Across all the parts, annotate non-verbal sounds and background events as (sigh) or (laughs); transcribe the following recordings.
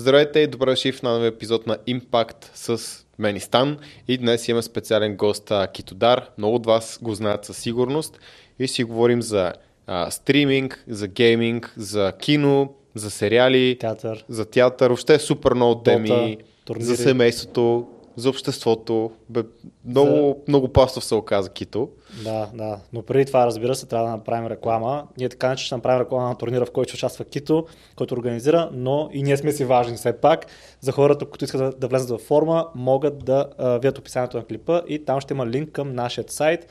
Здравейте и добре дошли в новия епизод на Impact с Менистан. И днес имаме специален гост Китодар. Много от вас го знаят със сигурност. И си говорим за а, стриминг, за гейминг, за кино, за сериали, театър. за театър, въобще супер много теми, за семейството, за обществото. Бе, много, за... много пастов се оказа Кито. Да, да. Но преди това, разбира се, трябва да направим реклама. Ние така не ще направим реклама на турнира, в който участва Кито, който организира, но и ние сме си важни все пак. За хората, които искат да, да влезат в форма, могат да а, видят описанието на клипа и там ще има линк към нашия сайт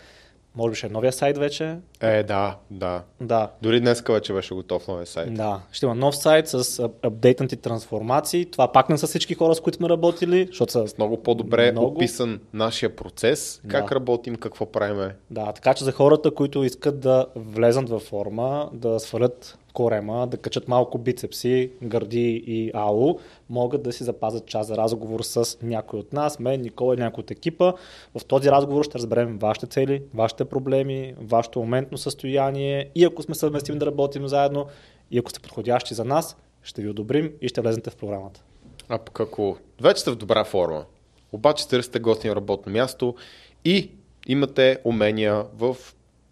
може би ще е новия сайт вече. Е, да, да. да. Дори днес вече беше готов новия сайт. Да, ще има нов сайт с апдейтнати трансформации. Това пак не са всички хора, с които сме работили, защото са с много по-добре много... описан нашия процес, как да. работим, какво правиме. Да, така че за хората, които искат да влезат във форма, да свалят корема, да качат малко бицепси, гърди и ало, могат да си запазят час за разговор с някой от нас, мен, Никола и някой от екипа. В този разговор ще разберем вашите цели, вашите проблеми, вашето моментно състояние и ако сме съвместими да работим заедно и ако сте подходящи за нас, ще ви одобрим и ще влезете в програмата. А пък ако вече сте в добра форма, обаче търсите готино работно място и имате умения в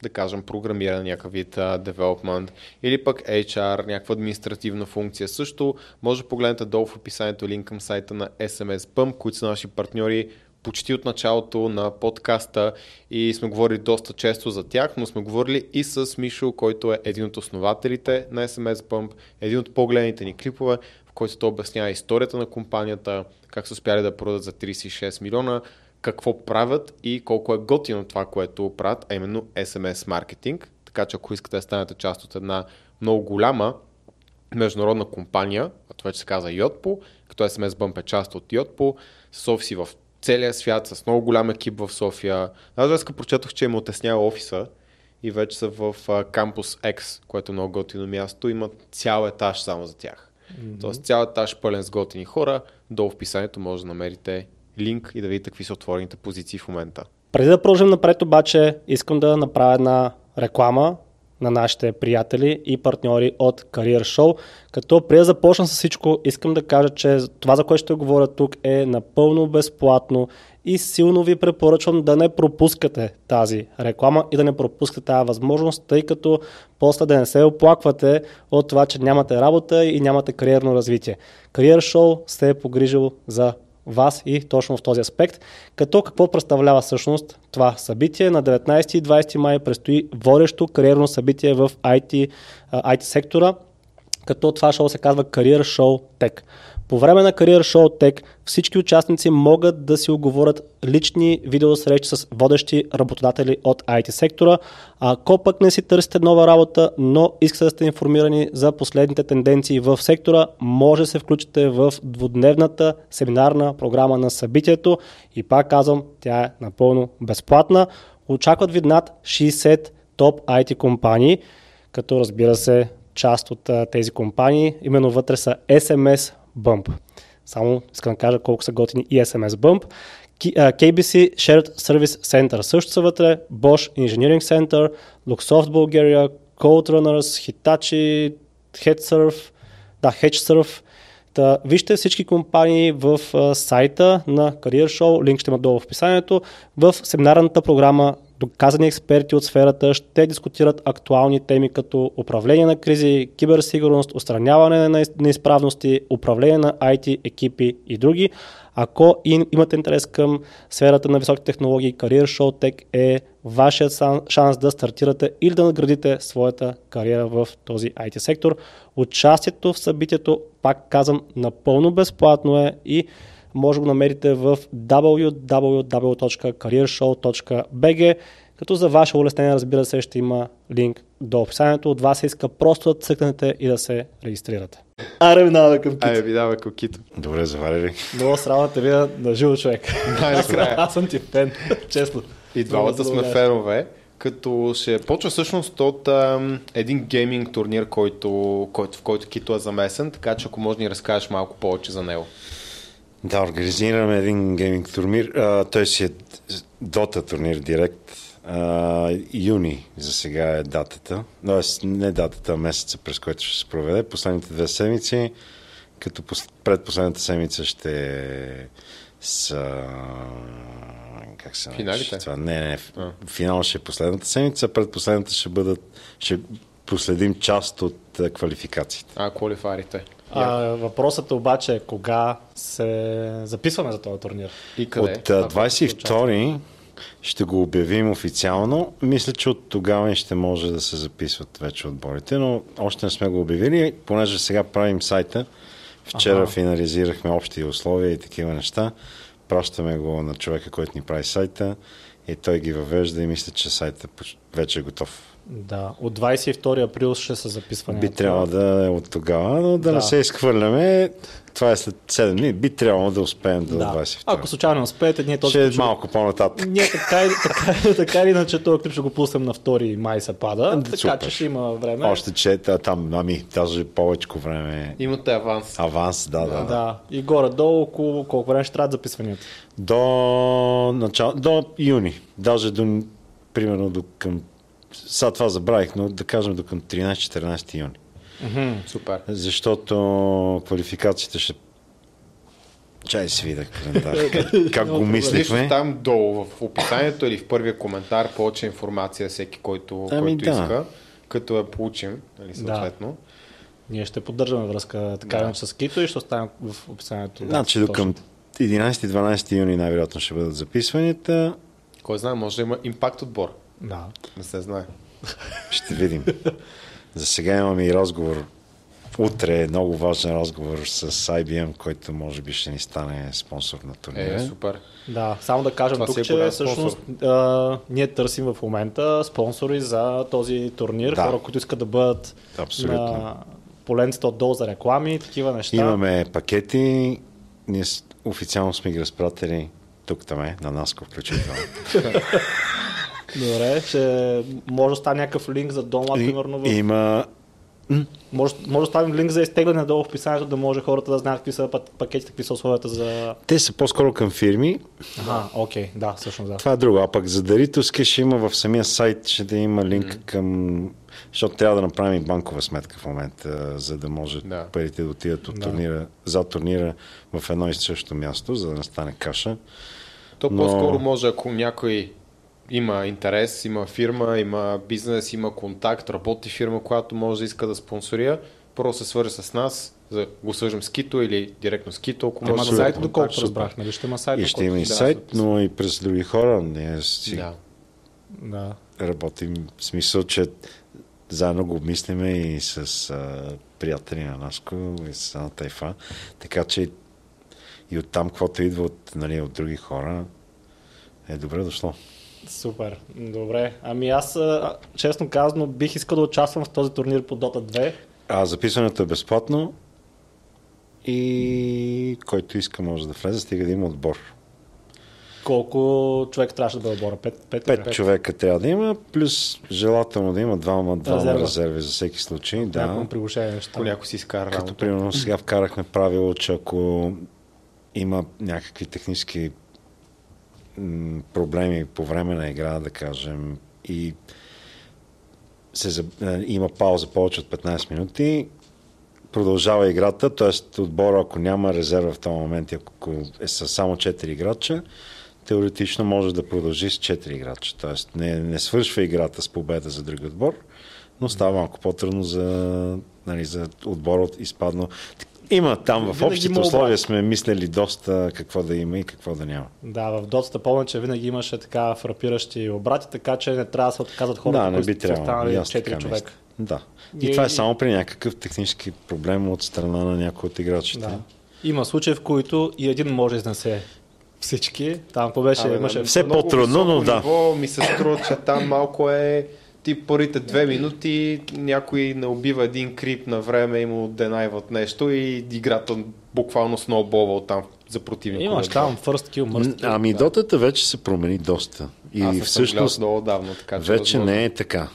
да кажем, програмиране, някакъв вид development или пък HR, някаква административна функция. Също може да погледнете долу в описанието линк към сайта на SMS Pump, които са наши партньори почти от началото на подкаста и сме говорили доста често за тях, но сме говорили и с Мишо, който е един от основателите на SMS Pump, един от по-гледните ни клипове, в който той обяснява историята на компанията, как са успяли да продадат за 36 милиона, какво правят и колко е готино това, което правят, а именно SMS маркетинг. Така че ако искате да станете част от една много голяма международна компания, това вече се казва Yotpo, като SMS Bump е част от Yotpo, с офиси в целия свят, с много голям екип в София. Аз днес прочетох, че им отеснява офиса и вече са в кампус X, което е много готино място. Има цял етаж само за тях. Mm-hmm. Тоест цял етаж пълен с готини хора. Долу в описанието може да намерите линк и да видите какви са отворените позиции в момента. Преди да продължим напред обаче, искам да направя една реклама на нашите приятели и партньори от Career Show. Като преди да започна с всичко, искам да кажа, че това, за което ще говоря тук е напълно безплатно и силно ви препоръчвам да не пропускате тази реклама и да не пропускате тази възможност, тъй като после да не се оплаквате от това, че нямате работа и нямате кариерно развитие. Career Show се е погрижил за вас и точно в този аспект. Като какво представлява всъщност това събитие? На 19 и 20 май предстои водещо кариерно събитие в IT, IT сектора, като това шоу се казва Career Show Tech. По време на Career Show Tech всички участници могат да си оговорят лични видеосрещи с водещи работодатели от IT сектора. Ако пък не си търсите нова работа, но искате да сте информирани за последните тенденции в сектора, може да се включите в двудневната семинарна програма на събитието и пак казвам, тя е напълно безплатна. Очакват ви над 60 топ IT компании, като разбира се част от тези компании, именно вътре са SMS, Bump. Само искам да кажа колко са готини и SMS Bump. KBC Shared Service Center също са вътре, Bosch Engineering Center, Luxoft Bulgaria, Code Runners, Hitachi, HeadSurf, да, HedgeSurf. Та, вижте всички компании в а, сайта на Career Show, линк ще има долу в описанието, в семинарната програма доказани експерти от сферата ще дискутират актуални теми като управление на кризи, киберсигурност, устраняване на неизправности, управление на IT екипи и други. Ако имате интерес към сферата на високи технологии, Career Show Tech е вашият шанс да стартирате или да наградите своята кариера в този IT сектор. Участието в събитието, пак казвам, напълно безплатно е и може да го намерите в www.careershow.bg като за ваше улеснение, разбира се, ще има линк до описанието. От вас се иска просто да цъкнете и да се регистрирате. Аре, минаваме към Кито. Айде, минаваме към Кито. Добре, завари Много срама те видя на живо човек. аз, аз съм ти фен, честно. И двамата сме фенове като ще почва всъщност от а, един гейминг турнир, който, който, в който Кито е замесен, така че ако може да ни разкажеш малко повече за него. Да, организираме един гейминг турнир. А, той си е Дота турнир директ. А, юни за сега е датата. Тоест не датата, а месеца през който ще се проведе. Последните две седмици като пос- предпоследната седмица ще са... Как се Финалите? Това? Не, не, А. финал ще е последната седмица, предпоследната ще бъдат... Ще проследим част от квалификациите. А, квалифарите. А, въпросът е обаче кога се записваме за този турнир. И къде? От а, Ако ще 22 ще го обявим официално. Мисля, че от тогава ще може да се записват вече отборите, но още не сме го обявили, понеже сега правим сайта. Вчера Аха. финализирахме общи условия и такива неща. Пращаме го на човека, който ни прави сайта и той ги въвежда и мисля, че сайта вече е готов. Да, от 22 април ще се записване. Би трябвало да е от тогава, но да, Да. не се изхвърляме. Това е след 7 дни. Би трябвало да успеем до да. 22. Ако случайно успеете, ние този ще е малко по-нататък. Ние така, така, така или иначе този клип ще го пуснем на 2 май се пада, така Супер. че ще има време. Още че та- там, ами, даже повече време. Имате аванс. Аванс, да, да. да. Да, и горе-долу около колко време ще трябва записванията. До, начало, до юни. Даже до, примерно до към... Сега това забравих, но да кажем до към 13-14 юни. Супер. Защото квалификациите ще... Чай си видя календар. Как, как го мислихме? там долу в описанието или в първия коментар повече информация всеки, който, Ами който да. иска, като я получим, нали, съответно. Ние ще поддържаме връзка така Да. да. с Кито и ще оставим в описанието. Значи до към 11-12 юни най-вероятно ще бъдат записванията. Кой знае, може да има импакт отбор. Да. Не се знае. Ще видим. За сега имаме и разговор. Утре е много важен разговор с IBM, който може би ще ни стане спонсор на турнира. Е, супер. Да, само да кажем Това тук, е че всъщност а, ние търсим в момента спонсори за този турнир, Да. хора, които искат да бъдат Абсолютно. на поленцата отдолу за реклами и такива неща. Имаме пакети. Ние официално сме ги разпратили тук там е, на Наско включително. (laughs) Добре, ще може да стане някакъв линк за дома, И- примерно. В... Има Може, може да ставим линк за изтегляне долу в описанието, да може хората да знаят какви са пак- пакетите, какви са условията за... Те са по-скоро към фирми. Ага, окей, да, всъщност да. Това е друго. А пък за дарителски ще има в самия сайт, ще да има линк mm. към... Защото трябва да направим и банкова сметка в момента, за да може Да. да. парите да отидат от Да. турнира, за турнира в едно и също място, за да не стане каша. То Но- по-скоро може, ако някой има интерес, има фирма, има бизнес, има контакт, работи фирма, която може да иска да спонсорира, първо се свържи с нас, за го свържем с Кито или директно с Кито, ако Има може Абсолютно. сайт, доколкото разбрах, нали? Ще има сайт. И ще има и да, сайт, записвам. но и през други хора. Ние си Да. Да. работим в смисъл, че заедно го обмислиме и с а, приятели на Наско и с Ана Тайфа. Така че и оттам, каквото идва от, нали, от други хора, е добре дошло. Супер, добре. Ами аз, честно казано, бих искал да участвам в този турнир по Dota 2. А записването е безплатно и който иска може да влезе, стига да има отбор. Колко човек трябваше да бъде отбора? Пет, пет, Пет човека трябва да има, плюс желателно да има двама, двама Резерва. резерви за всеки случай. Някакво Да. приглашение неща. Ако някой си изкара Като примерно сега вкарахме правило, че ако има някакви технически проблеми по време на игра, да кажем, и се, е, има пауза повече от 15 минути, продължава играта, т.е. отбора, ако няма резерва в този момент, ако е са само 4 играча, теоретично може да продължи с 4 играча. Т.е. не, не свършва играта с победа за други отбор, но става малко по-трудно за, нали, за отбора от изпадно. Има там в общите условия сме мислили доста какво да има и какво да няма. Да, в Dota помня, че винаги имаше така фрапиращи обрати, така че не трябва да се отказват хората, да, не които би са трябвало. останали И аз 4 така човека. мисля. Да. И, И- това е само при някакъв технически проблем от страна на някой от играчите. Да. Има случаи, в които и един може да изнесе всички. Там какво беше, Абе, имаше... на все по-трудно, но да. Ниво, ми се струва, че там малко е ти първите две минути някой не убива един крип на време и му денайват нещо и играта буквално сноуболва от там за противника. Имаш там first kill, must kill. Ами дотата вече се промени доста. И Аз всъщност много давно, така че вече възможно. не е така.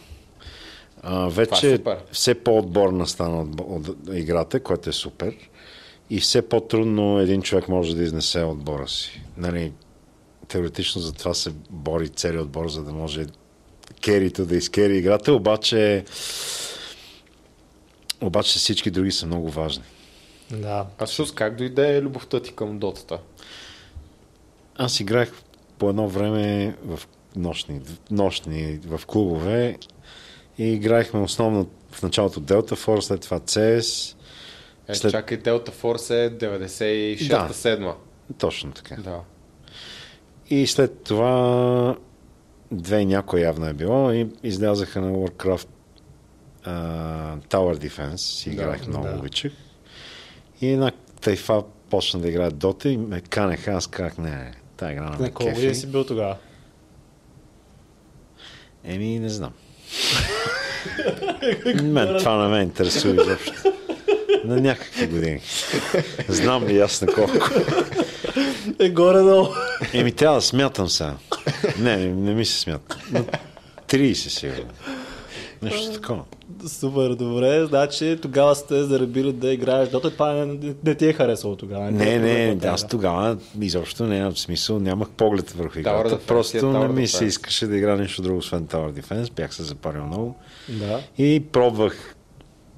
А, е вече супер. все по-отборна стана от, от играта, което е супер. И все по-трудно един човек може да изнесе отбора си. Нали, теоретично за това се бори целият отбор, за да може керито да изкери играта, обаче обаче всички други са много важни. Да. А всъщност как дойде любовта ти към дотата? Аз играх по едно време в нощни, нощни в клубове и играехме основно в началото Delta Force, след това CS. Е, След- чакай, Delta Force е 96-7. Точно така. Да. И след това две и някой явно е било и излязаха на Warcraft а, Tower Defense. Си Да, играх много, да. обичах. И една тайфа почна да играе Дота и ме канеха. Аз казах, не, тая игра На ме колко кефи. си бил тогава? Еми, не знам. Мен това не ме интересува изобщо. На някакви години. Знам ли аз на колко. Е, горе-долу. Еми, трябва да смятам сега. Не, (laughs) не, не ми се смята. На 30 сигурно. Нещо такова. Супер, добре. Значи тогава сте заребили да играеш Дота. Това не, не, не ти е харесало тогава. Не, не, Дота, аз да. тогава изобщо нямам смисъл, нямах поглед върху играта. Defense Просто е Tower не ми се искаше да игра нещо друго, освен Tower Defense. Бях се запарил много. Да. И пробвах.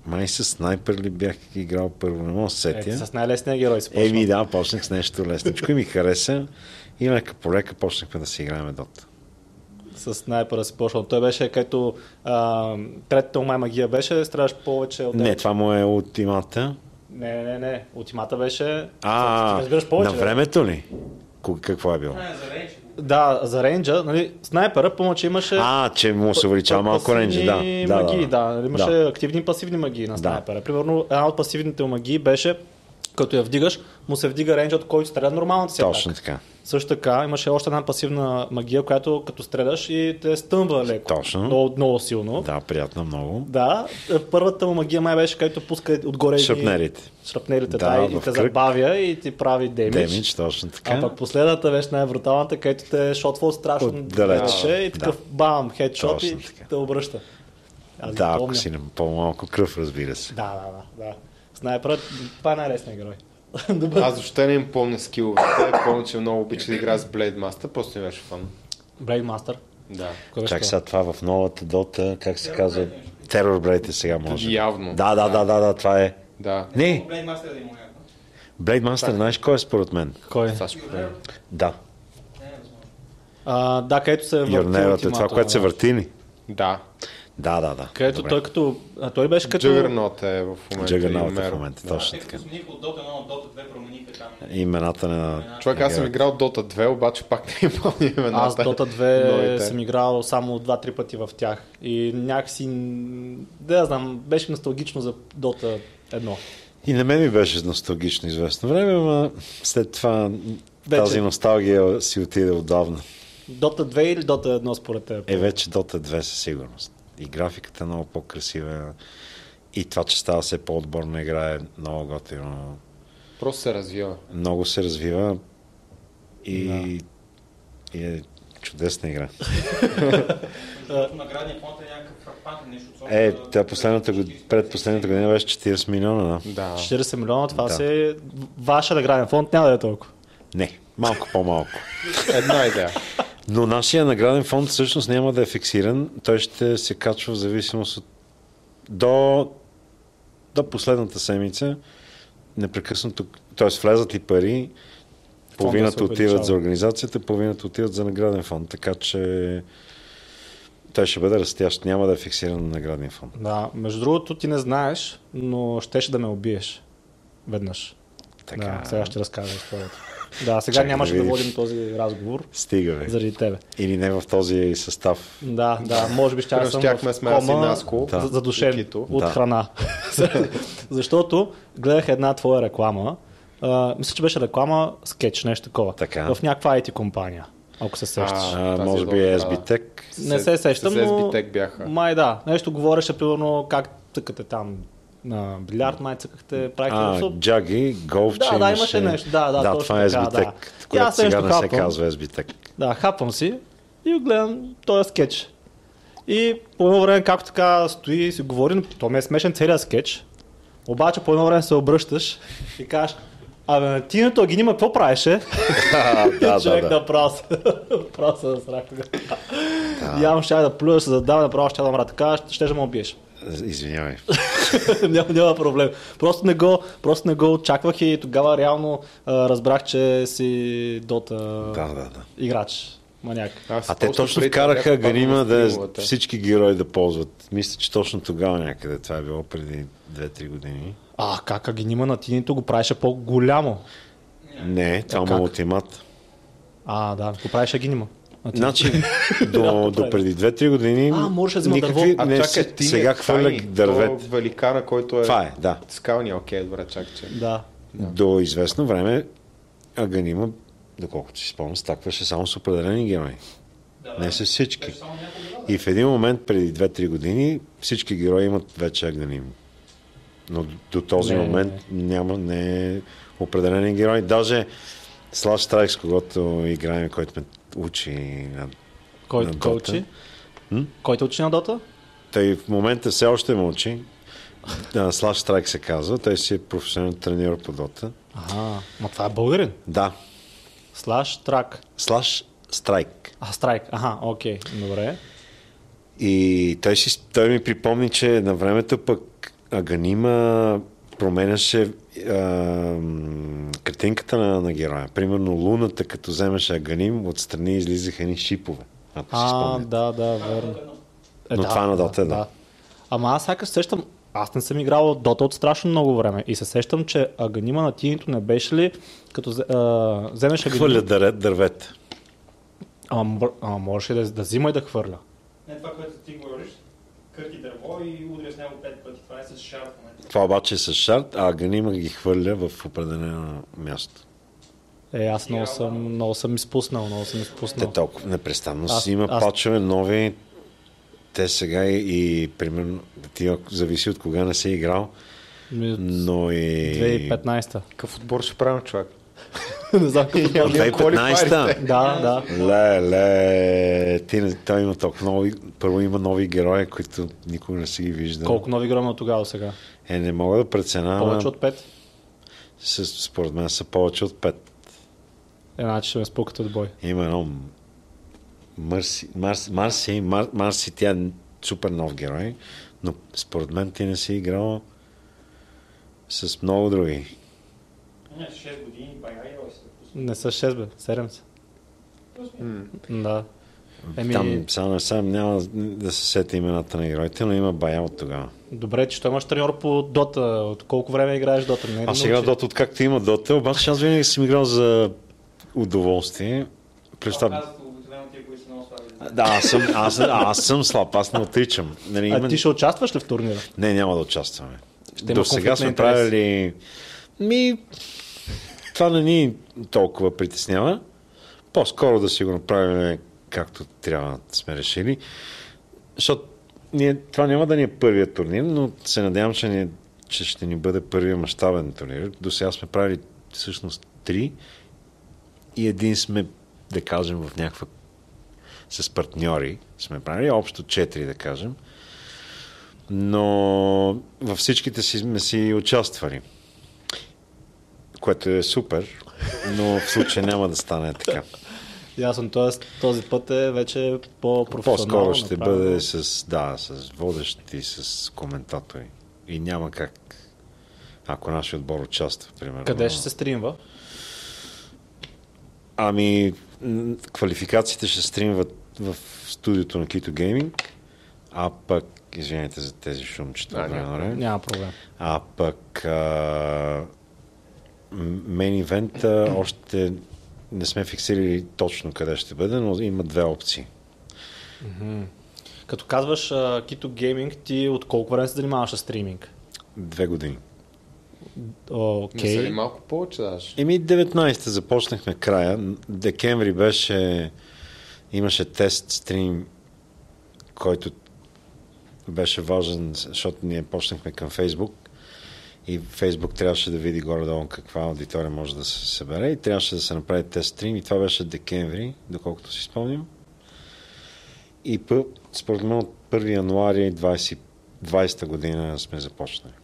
Май с снайпер ли бях играл първо, не мога да се Е, сетя. с най-лесния герой се почва. Еми да, почнах с нещо лесничко и ми хареса. И лека по лека почнахме да си играем Дота. С снайпера си почвал. Той беше като а, третата май магия беше, страдаш повече от Не, това му е ултимата. Не, не, не. Ултимата беше... А, разбираш повече. на времето ли? Какво е било? Да, за рейнджа, нали, снайпера, помня, че имаше... А, че му се увеличава малко рейнджа, да. пасивни Да, магии, да, да. Имаше Да. активни и пасивни магии на Да. снайпера. Примерно, една от пасивните магии беше, като я вдигаш, му се вдига рейнджа, от който стреля нормалната си Точно атака. така. Също така, имаше още една пасивна магия, която като стреляш и те стъмва леко. Точно. Много, много силно. Да, приятно много. Да, е, първата му магия май беше, където пуска отгоре Шрапнелите. Шрапнелите, Да, да, и те кръг. забавя и ти прави демидж. Демидж, точно така. А пък последната беше най-бруталната, където те шотва страшно далече и такъв Да. бам, хедшот и така. те обръща. Аз да, ако си на по-малко кръв, разбира се. Да, да, да, да. Снайперът, това е най-лесният герой. (laughs) Добре. Аз въобще не им помня скиловете. Помня, че много обичах да играя с Blade Master, просто ми беше фан. Blade Master. Да. Кой Чак сега това в новата дота, как се казва? Терор е сега може. Явно. Да, да, да, да, да, това е. Да. Не, Blade Master да има. Blade Master, знаеш кой е според мен? Кой? Да. Е възможно. А, да, където се върти е това, което се да. върти ли? Да. Да, да, да. Където Добре. той като... А, той беше като... Juggernaut е в момента. И е в момента, Да. точно така. смениха от Dota 1 на Dota 2 промениха там. Имената на... Човек, аз съм играл Dota 2, обаче пак не им помня имената. Аз Dota 2 Новите. съм играл само 2-3 пъти в тях. И някакси... Да, я знам, беше носталгично за Dota 1. И на мен ми беше носталгично известно време, но след това Вече. тази носталгия си отиде отдавна. Dota 2 или Dota 1 според теб? Е, вече Dota 2 със сигурност. И графиката е много по-красива. И това, че става все по-отборна игра е много готино. Просто се развива. Много се развива и, и е чудесна игра. (laughs) Наградния фонд е някакъв фрапантен нещо. Е, тя последната, год- пред последната година беше 40 милиона, да? Да. 40 милиона, това Да. си е ваша награден фонд, няма да е толкова. Не, малко по-малко. Една идея. Но нашия награден фонд всъщност няма да е фиксиран. Той ще се качва в зависимост от... До, до последната седмица непрекъснато, т.е. влезат ли пари, половината отиват за организацията, половината отиват за награден фонд. Така че той ще бъде растящ, няма да е фиксиран на наградния фонд. Да, между другото ти не знаеш, но щеше да ме убиеш. Веднъж. Така, Да, сега ще разкажа историята. Да, сега Чакай нямаше да да, водим този разговор стига бе. заради тебе. Или не в този състав. Да, да, може би ще Примерно съм в кома Наско, да, задушен от Да. храна. (laughs) Защото гледах една твоя реклама. А, мисля, че беше реклама, скетч, нещо такова. Така. В някаква IT компания, ако се сещаш. А, може би е да. SBTech. Не се сещам, с но... SBTech бяха. Май да. Нещо говореше, примерно, как цъкате там на билярд, май цъкахте, правихте А, абсурд. Джаги, голф, Да, да, имаше нещо. Да, да, да точно това е така, SBTech, да. Което аз сега нещо не се хапвам. казва SBTech. Да, хапвам си и гледам този скетч. И по едно време, както така стои и си говори, то ми е смешен целият скетч. Обаче по едно време се обръщаш (laughs) и кажеш, Абе, на ти на ги нима какво правеше? (laughs) да, Човек да, да. направо се, (laughs) направо се засрах тогава. Явно ще да плюя, се задава, направо ще да мра така, ще, ще да ме убиеш. Извинявай. (laughs) няма, няма проблем. Просто не, го, просто не го очаквах и тогава реално а, разбрах, че си Дота Да, да, да. играч. Маняк. Аз А те точно вкараха Ганима да всички герои да ползват. Мисля, че точно тогава някъде. Това е било преди 2-3 години. А, как Агенима на тинито го правеше по-голямо. Не, това как? му ултимат. А, да, го правеше Агенима. Значи, (laughs) до, до преди 2-3 години. А, можеше да никакви, А не, чакай, ти сега е хвърля дървет. Великана, който е... Това е, да. Скалния, окей, добре, чакай, че... Да. До известно време Аганима, доколкото си спомням, стакваше само с определени герои. Не с всички. И в един момент, преди 2-3 години, всички герои имат вече Аганим. Но до този Не. момент няма не е определени герои. Даже Slash Strike, с когото играем, който ме учи на Кой, На кой Dota. учи? Кой те учи на Дота? Той в момента все още ме учи. Slash Strike се казва. Той си е професионален треньор по Дота. Ага, ма това е българин. Да. Слаш, трак. Slash Strike. А, страйк. Ага, окей, добре. И той, си, той ми припомни, че на времето пък Аганима променяше а, картинката на, на героя. Примерно луната, като вземеше Аганим, отстрани излизаха едни шипове. Ако си А, да, да, верно. Е, Но това на Dota е, да. Ама аз сякаш сещам, аз не съм играл Дота от страшно много време и се сещам, че Аганима на тинито не беше ли, като а, вземеш Хвърля Аганим, дървет, ама, ама можеше да, да взима и да хвърля. Не това, което ти говориш, кърти дърво и удря с него пет пъти. Това е с шарф. не? Това обаче е с шарт, а Аганима ги хвърля в определено място. Е, аз много съм, много съм изпуснал, много съм Те изпуснал. толкова непрестанно Аз- си има аз- пачове нови. Те сега и, и примерно, ти зависи от кога не си играл, но и... 2015-та. Какъв отбор ще правим, човек? (laughs) не знам какво. Няма 2015-та. Да, да. Ле, ле, ти той има толкова нови, първо има нови герои, които никога не си ги виждал. Колко нови грома от тогава сега? Е, не мога да преценявам. Повече от 5? С, според мен са повече от 5. Е, значи ще ме спукат от бой. Има едно Марси, Марси, Марси, Мар, Марси, тя е супер нов герой, но според мен ти не си играл с много други. Не, 6 години бая герой се допусна. Не са 6 бе, 7 са. Да. Еми, Там само, сам няма да се сети имената на героите, но има бая от тогава. добре, че той имаш треньор по Дота. От колко време играеш Дота? Не е ли А сега? Дота, откакто има Дота, обаче аз винаги съм играл за удоволствие. Слаби. Да, аз съм, аз, аз съм слаб, аз не отричам. Нали, А има... ти ще участваш ли в турнира? Не, няма да участваме. Ще До сега сме интерес. правили... Ми, това не ни толкова притеснява. По-скоро да си го направим както трябва да сме решили. Защото ние, това няма да ни е първият турнир, но се надявам, че, ни, че ще ни бъде първият мащабен турнир. До сега сме правили всъщност три и един сме, да кажем, в някаква с партньори сме правили, общо четири, да кажем. Но във всичките си сме си участвали. Което е супер, но в случая няма да стане така. (laughs) Ясно, т.е. този път е вече по-професионално. По-скоро ще направено. бъде с, да, с водещи, с коментатори. И няма как, ако нашия отбор участва, примерно. Къде ще се стримва? Ами, квалификациите ще стримват в студиото на Kito Gaming, а пък, извинете за тези шумчета, А, от време на няма. Няма проблем. а пък а, мейн ивента още не сме фиксирали точно къде ще бъде, но има две опции. Като казваш uh, Kito Gaming, ти от колко време се занимаваш с стриминг? Две години. Окей. Ли малко повече даже? Еми 19-та започнахме края. Декември беше имаше тест стрим, който беше важен, защото ние почнахме към Фейсбук и Фейсбук трябваше да види горе-долу каква аудитория може да се събере и трябваше да се направи тест стрим и това беше декември, доколкото си спомням. И според мен от 1 януари 20, 20 година сме започнали.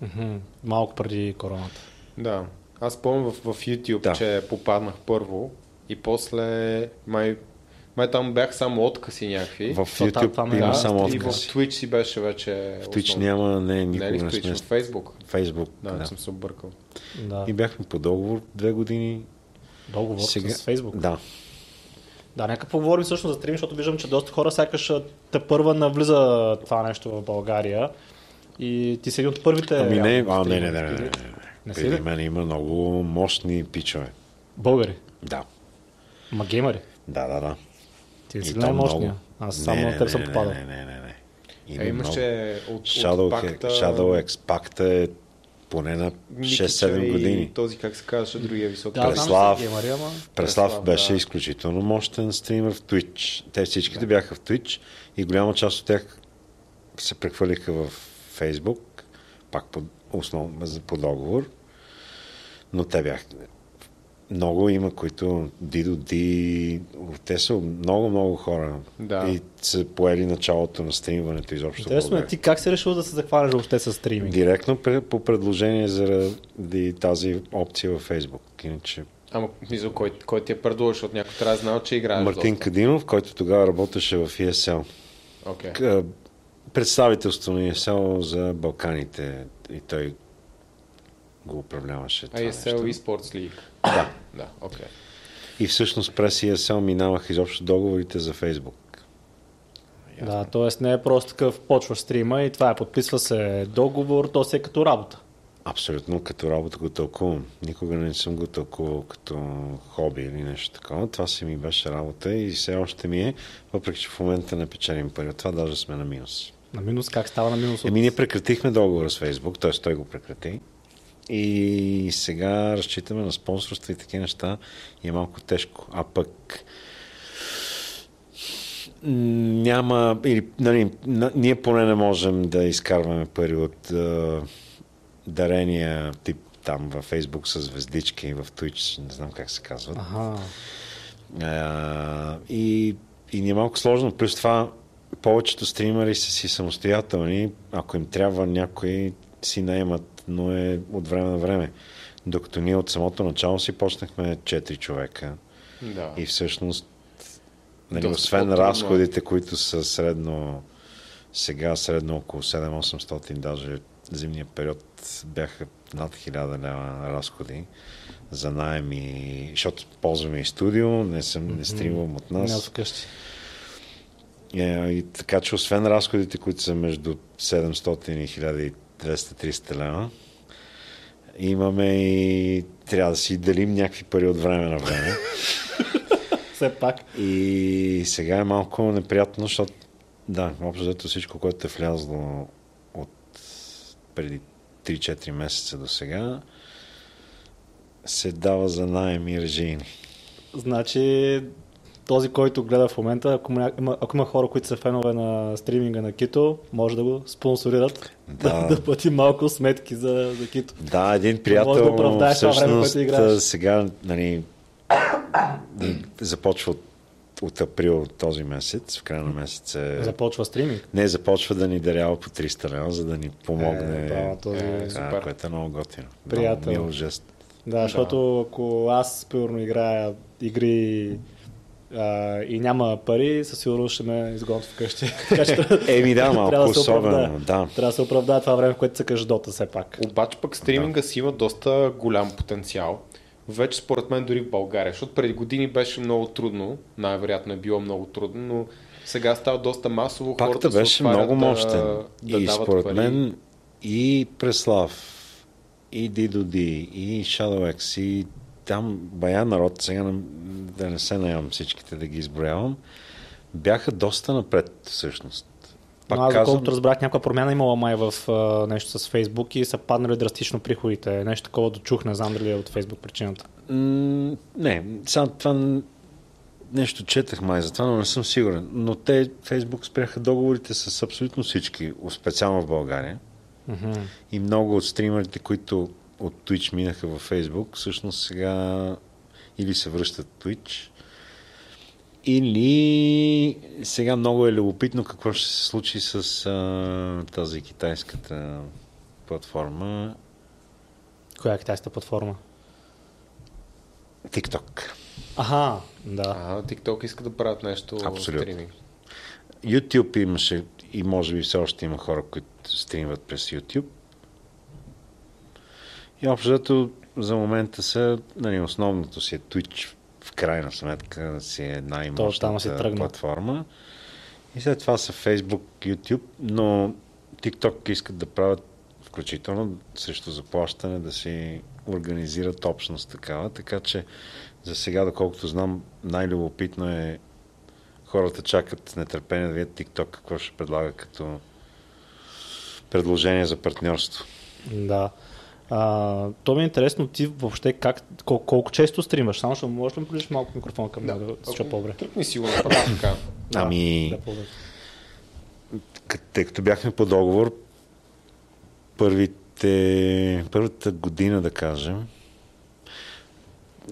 Мгм. Малко преди короната. Да. Аз помня в, в YouTube, Да. че попаднах първо и после май Май там бях само откъси някакви. В YouTube там е- има да, само и в. Twitch си беше вече В Twitch основно. няма, не, Не е никога в не Twitch, сме. в Facebook? Фейсбук, Да, да. съм се объркал. Да. И бяхме по договор две години. Договор Сега- с Фейсбук. Да. Да, нека поговорим също за стрим, защото виждам, че доста хора сякаш те първа навлиза това нещо в България. И ти си един от първите. Ами не, а, не, не, не, не, не, не. Не Преди мен има много мощни пичове. Българи. Да. Ма геймери. Да, да, да. Ти си най-мощния. много. Аз само Не, на не, теб съм не, попадал. Не, не, не, не. Е, Има много. имаше от, Shadow, от пакта... Shadow X пакта е поне на Никича 6-7 и години. Този, как се казваше, другия висок. Да, Преслав. са геймери, ама... Преслав Преслав, беше да. изключително мощен стример в Twitch. Те всичките бяха в Twitch и голяма част от тях се прехвърлиха в Facebook, пак по, основно за- по договор. Но те бяха много има, които Дидо Ди, те са много, много хора. Да. И са поели началото на стримването изобщо. Интересно е, ти как се решил да се захванеш въобще с стриминг? Директно по предложение заради тази опция във Facebook. Иначе Ама, мисля, кой, кой ти е предложил, защото някой трябва да знае, че играеш Мартин доста. Кадинов, който тогава работеше в ESL. К- Представителство на ESL за Балканите и той го управляваше. това ISL нещо. eSports League. Да. Да, окей. И всъщност през ESL минаваха изобщо договорите за Facebook. Да, т.е. не е просто такъв почва стрима и това е, подписва се договор, то си е като работа. Абсолютно като работа го тълкувам. Никога не съм го тълкувал като хоби или нещо такова. Това си ми беше работа и все още ми е, въпреки че в момента не печелим пари. от Това даже сме на минус. На минус, как става на минус? от- Еми, ние прекратихме договора с Фейсбук, т.е. той го прекрати. И сега разчитаме на спонсорства и такива неща и е малко тежко. А пък няма, или, нали, на, ние поне не можем да изкарваме пари от а, дарения тип там във Фейсбук с звездички, в Twitch, не знам как се казват. Ага. А, и, и ни е малко сложно. Плюс това, повечето стримери са си самостоятелни. Ако им трябва някой, си наемат, но е от време на време. Докато ние от самото начало си почнахме 4 човека. Да. И всъщност, нали, Доста освен по-трудно е. разходите, които са средно, сега средно около 7-800, даже зимния период бяха над 1000 лева разходи за найем и... Защото ползваме и студио, не, съм, не стримвам от Не нас. от. Е, и така че освен разходите, които са между 700 и 1200-300 лева, имаме и трябва да си делим някакви пари от време на време. (laughs) Все пак. И сега е малко неприятно, защото да, общо взето всичко, което е влязло от преди 3-4 месеца до сега, се дава за найем и режийни. Значи, този, който гледа в момента, ако има, ако има хора, които са фенове на стриминга на Кито, може да го спонсорират, Да. да, (laughs) да плати малко сметки за, за Кито. Да, един да приятел оправдаеш това време, всъщност което играеш. сега нали, започва от, от април този месец, в края на месец е... Започва стриминг. Не, започва да ни дарява по 300 лева, за да ни помогне. Е, да, този е да, супер. което е много готино. Приятел. Много мил жест. Да, защото ако аз, примерно, играя игри а, и няма пари, със сигурност ще ме изгонят вкъщи. (laughs) Така че Еми да, малко трябва да се особено, да. Трябва да се оправдае това време, в което цъкаш дота все пак. Обаче пък стриминга си има доста голям потенциал. Вече според мен дори в България, защото преди години беше много трудно, най-вероятно е било много трудно, но сега става доста масово. Пакта хората се беше много да- мощен. Да, и дават според пари. мен и Преслав, и Дидоди, и Shadow X, и там бая народ, сега да не се наявам всичките да ги изброявам, бяха доста напред всъщност. Пак Но аз, казвам, доколкото разбрах, някаква промяна имала май в а, нещо с Фейсбук и са паднали драстично приходите. Нещо такова дочух, не знам дали е от Фейсбук причината. М, не, сега това нещо четах май за това, но не съм сигурен. Но те, Фейсбук спряха договорите с абсолютно всички, специално в България. Мгм. И много от стримерите, които от Twitch минаха във Facebook, всъщност сега или се връщат Twitch, или сега много е любопитно какво ще се случи с а, тази китайската платформа Коя е китайската платформа? TikTok. Аха, да. А, TikTok иска да правят нещо Абсолютно. стриминг. YouTube имаше и може би все още има хора, които стримват през YouTube. И общото за момента са, нали, основното си е Twitch, в крайна сметка си е най-мощната платформа. И след това са Facebook, YouTube, но TikTok искат да правят включително срещу заплащане да си организират общност такава, така че за сега, доколкото знам, най-любопитно е хората чакат с нетърпение да видят TikTok какво ще предлага като предложение за партньорство. Да. А, то ми е интересно ти въобще как, кол, колко често стримаш. Само ще можеш ли да ми приближиш малко микрофона към да се чуя по-добре. Тръпни си го направя така. Ами, Да, тъй като бяхме по договор, първите, първата година, да кажем,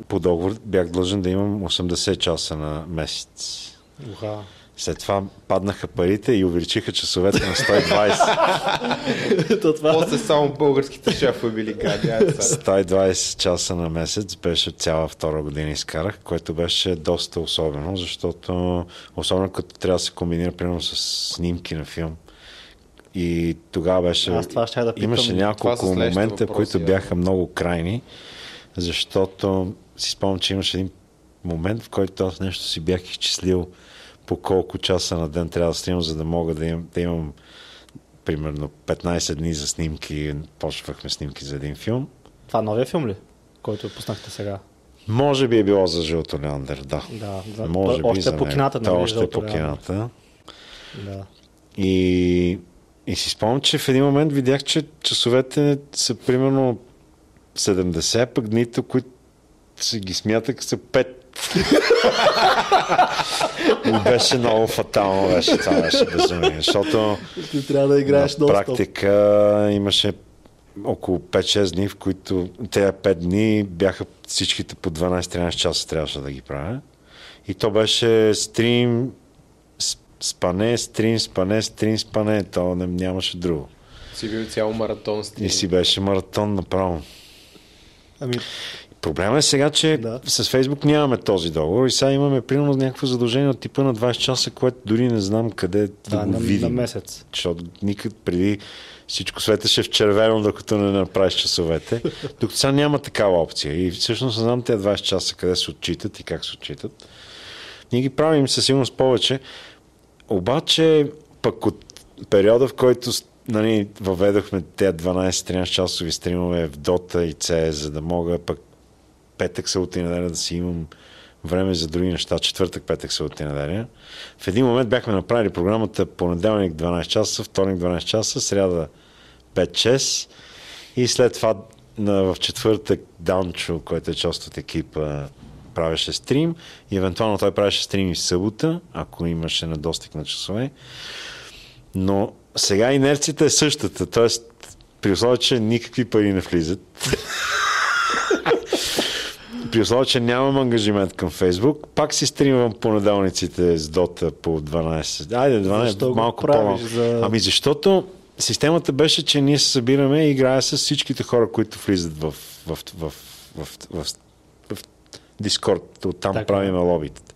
по договор бях длъжен да имам 80 часа на месец. Уха. След това паднаха парите и увеличиха часовете на 120. (laughs) То това После само българските шефове били гади. айде сега. 120 часа на месец беше цяла втора година изкарах, което беше доста особено, защото особено като трябва да се комбинира примерно с снимки на филм. И тогава беше... Аз това щях да питам. Имаше няколко момента, въпроси, които бяха много крайни, защото си спомням, че имаше един момент, в който аз нещо си бях изчислил по колко часа на ден трябва да снимам, за да мога да имам, да имам примерно 15 дни за снимки. Почвахме снимки за един филм. Това новия филм ли? Който пуснахте сега. Може би е било за Жълто Леандър, да. Да, за, Може той би още за е по кината, нали? още е по кината. Да. И, и си спомням, че в един момент видях, че часовете са примерно 70, пък дните, които се ги смятах, са 5. И беше много фатално, беше, това беше безумие, защото Ти трябва да играеш на практика имаше около 5-6 дни, в които тези 5 дни бяха всичките по 12-13 часа трябваше да ги правя. И то беше стрим, спане, стрим, спане, стрим, спане. То не, нямаше друго. Си бил цял маратон стрим. И си беше маратон направо. Ами, Проблема е сега, че Да. с Фейсбук нямаме този договор и сега имаме примерно някакво задължение от типа на 20 часа, което дори не знам къде да, да, го на, видим. на месец. Защото никак преди всичко светеше в червено, докато не направиш часовете. (laughs) Докато сега няма такава опция. И всъщност не знам тези 20 часа къде се отчитат и как се отчитат. Ние ги правим със сигурност повече. Обаче, пък от периода, в който нали, въведохме тези 12-13 часови стримове в Dota и CS, за да мога пък петък, събота и неделя да си имам време за други неща, четвъртък, петък, събота и неделя. В един момент бяхме направили програмата понеделник 12 часа, вторник 12 часа, сряда 5-6 и след това в четвъртък Данчо, който е част от екипа, правеше стрим и евентуално той правеше стрим и в събота, ако имаше недостиг на часове. Но сега инерцията е същата, т.е. при условие, че никакви пари не влизат. (laughs) при условие, че нямам ангажимент към Фейсбук, пак си стримвам понеделниците с Дота по 12. Айде, 12, Защо малко по за- Ами защото системата беше, че ние се събираме и играя с всичките хора, които влизат в, в, в, в, в, в, в Дискорд. Оттам Така. правиме лобитата.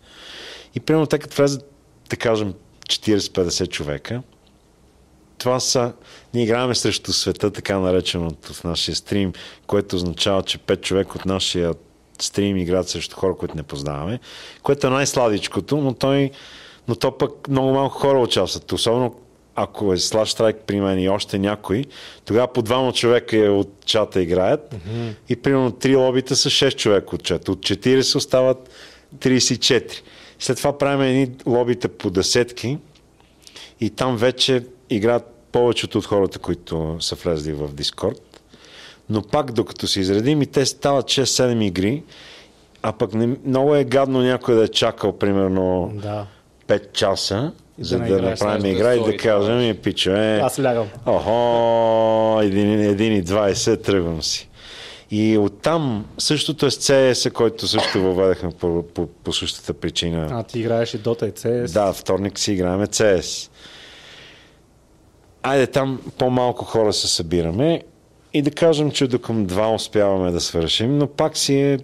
И примерно те като влезат, да кажем, 40-50 човека, това са... Ние играем срещу света, така нареченото в нашия стрим, което означава, че 5 човека от нашия стрим играят срещу хора, които не познаваме, което е най-сладичкото, но той но то пък много малко хора участват. Особено ако е Slash Strike при мен и още някой, тогава по двама човека от чата играят mm-hmm. и примерно три лобита са 6 човека от чата. От 40 остават 34. След това правим едни лобита по десетки и там вече играят повечето от хората, които са влезли в Дискорд. Но пак докато се изредим и те стават 6-7 игри, а пък не, много е гадно някой да е чакал примерно Да. 5 часа, И за да да, направим игра да и да кажем, и пичове, Аз лягам. охо, един, един и 20, тръгвам си. И оттам същото е с CS, който също въведахме по, по, по същата причина. А ти играеш и Dota и CS. Да, вторник си играем CS. Айде там по-малко хора се събираме и да кажем, че до към два успяваме да свършим, но пак си е...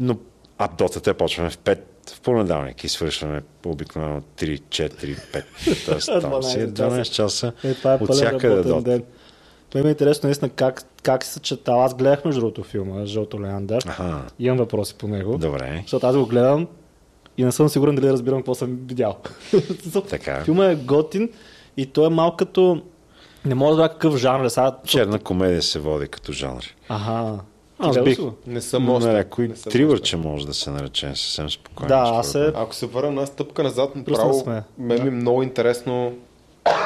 Но А дота те почваме в 5 в понеделник и свършваме обикновено 3, 4, 5. Тоест (laughs) там си е 12 часа. Е, това е от всякъде ден. Това ми е интересно наистина как, как се съчетава. Аз гледах между другото филма Жълто Леандър. Аха, Имам въпроси по него. добре. Защото аз го гледам и не съм сигурен дали разбирам какво съм видял. (laughs) Така. Филма е готин и той е малко като... Не мога да разбера какъв жанр е сега. Черна комедия се води като жанр. Ага. Аз бих-? Не съм На още. някой тривърче може да се нарече съвсем спокойно. Да, аз се- мен. Ако се върна една стъпка назад, направо, сме. мен ми е много интересно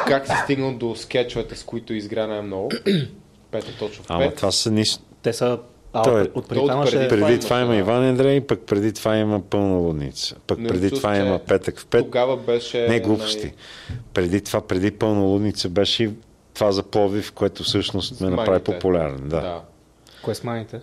как си стигнал до скетчовете, с които изгря най-много. (clears throat) Пета точно в Ама пет. това са нищо. Те са... А, Той е- от, от преди това Преди имаше, това има да. Иван Андрей, пък преди това има пълна лудница. Пък Не преди това че има петък в пет. Тогава беше... Не глупости. Преди това, преди пълна лудница беше това за Пловдив, което всъщност ме направи популярен. Да. Да. Кое с майните?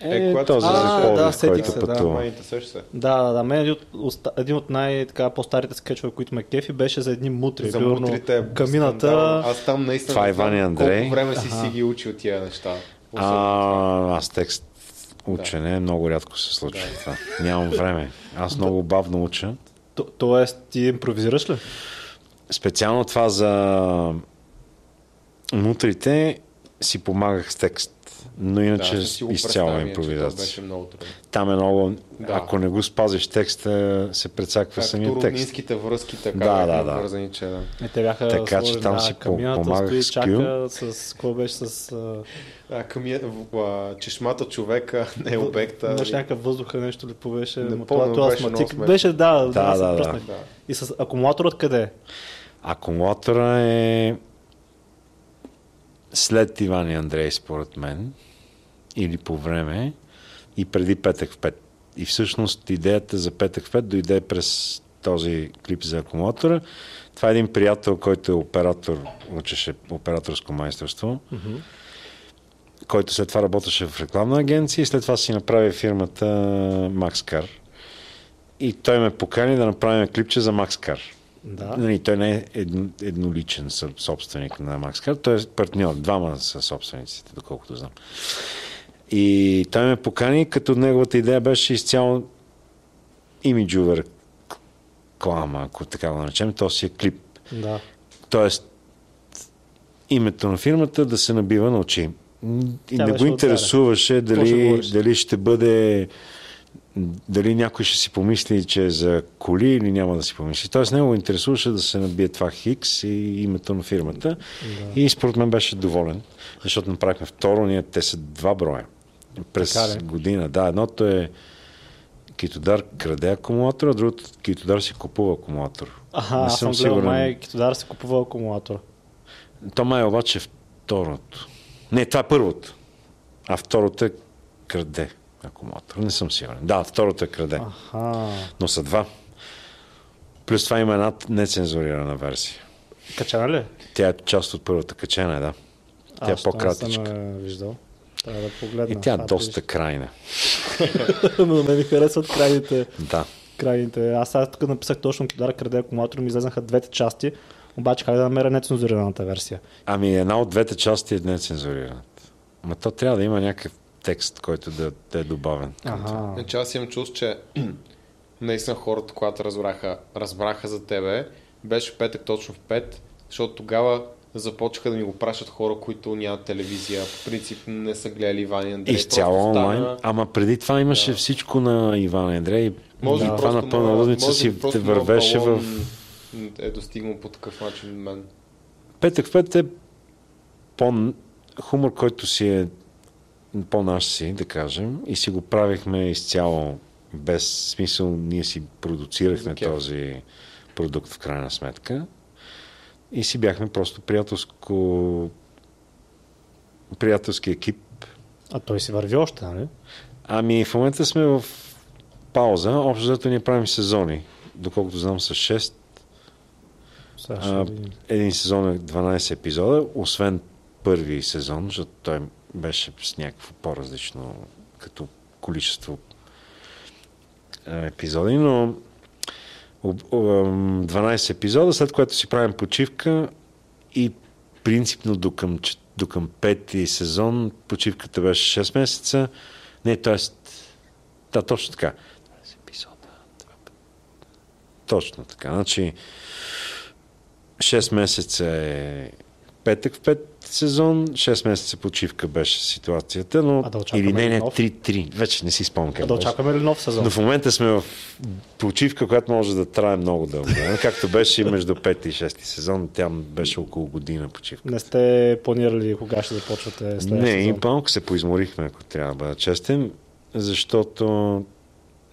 Е, Е, когато- този А, за да, Пловдив, сетих който се, да. пътува. Майните също се. Да, да, да. Мен един от, един от най-по-старите скетчове, които ме кефи, беше за едни мутри. За Примерно, мутрите е камината... Аз там наистина... Това е Иван и Андрей. Колко време си си ги учил тия неща. А, аз текст учене много рядко се случва това. Нямам време. Аз много бавно уча. То, тоест, ти импровизираш ли? Специално това за мутрите си помагах с текст. Но иначе не си изцяло импровизация. Беше много трудно. Там е много... Да. Ако не го спазиш текста, се прецаква самия Както текст. роднинските връзки, така Да, да, да. вързани, че да. Не, те бяха Така че там да, си помагах стои, с чака с... Какво беше с... а, А, към а, чешмата човека (laughs) не е обекта. Имаше нали? някакъв въздуха, нещо ли побеше. Не но помня, това, това беше астматик. Беше, да, да, Да, се да, да. Да. И с акумулатор откъде е? Акумулатора е след Иван и Андрей, според мен, или по време, и преди Петък в 5. И всъщност идеята за Петък в 5 дойде през този клип за акумулатора. Това е един приятел, който е оператор, учеше операторско майсторство, който след това работеше в рекламна агенция и след това си направи фирмата Maxcar. И той ме покани да направим клипче за Maxcar. Да. Нали, той не е едно, едноличен собственик на Maxcar, той е партньор, двама са собствениците, доколкото знам. И той ме покани, като неговата идея беше изцяло имиджова реклама, ако така го наречем, то си е клип. Да. Тоест, името на фирмата да се набива на очи. И Тя не го интересуваше дали, дали ще бъде дали някой ще си помисли, че е за коли или няма да си помисли. Тоест, него го интересуваше да се набие това Хикс и името на фирмата. Да. И според мен беше доволен, защото направихме второ, ние те са два броя. През Така година. Да, едното е Китодар краде акумулатор, а другото Китодар си купува акумулатор. Аха, Не съм съм сигурен. май Китодар се купува акумулатор. То май е обаче второто. Не, това е първото. А второто е краде акумулатор. Не съм сигурен. Да, второто е краде. Аха. Но са два. Плюс това има една нецензурирана версия. Качана ли? Тя е част от първата качена, да. Тя е по-кратичка. съм е виждал. Трябва да погледна. И тя е А, доста крайна. (laughs) Но мен ми харесват крайните. Да. крайните. Аз сега тук написах точно Китодар краде акумулатор ми излезнаха двете части. Обаче как да намеря нецензурираната версия? Ами една от двете части е нецензурирана. Ма то трябва да има някакъв текст, който да, да е добавен. Ага. Значи аз имам чувство, че (clears throat) наистина хората, когато разбраха, разбраха за тебе, беше петък точно в 5, защото тогава започнаха да ми го пращат хора, които нямат телевизия. По принцип не са гледали Иван и Андрей. Изцяло онлайн. стана- Ама преди това имаше Да. всичко на Иван Андрей. Може и би това на пълна лудница може си те вървеше в... Е достигнал по такъв начин от мен. Петък в пет е по хумор, който си е по-наш си, да кажем, и си го правихме изцяло без смисъл. Ние си продуцирахме кеф. този продукт в крайна сметка и си бяхме просто приятелско приятелски екип. А той си върви още, нали? Ами в момента сме в пауза. Общо зато ние правим сезони. Доколкото знам са 6 Сега А, един сезон е 12 епизода, освен първи сезон, защото той беше с някакво по-различно като количество епизоди, но об- ом, 12 епизода, след което си правим почивка и принципно до към, до към пети сезон почивката беше 6 месеца. Не, т.е. да, точно така. Точно така. Значи 6 месеца е петък в пет сезон, 6 месеца почивка беше ситуацията, но А да или не, не, нов? 3-3. Вече не си спомням А да очакваме ли нов сезон? Но в момента сме в почивка, която може да трае много дълго. време, Както беше и между 5 и 6 сезон, тя беше около година почивка. Не сте планирали кога ще започвате Не, и сезон? малко се поизморихме, ако трябва да бъда честен, защото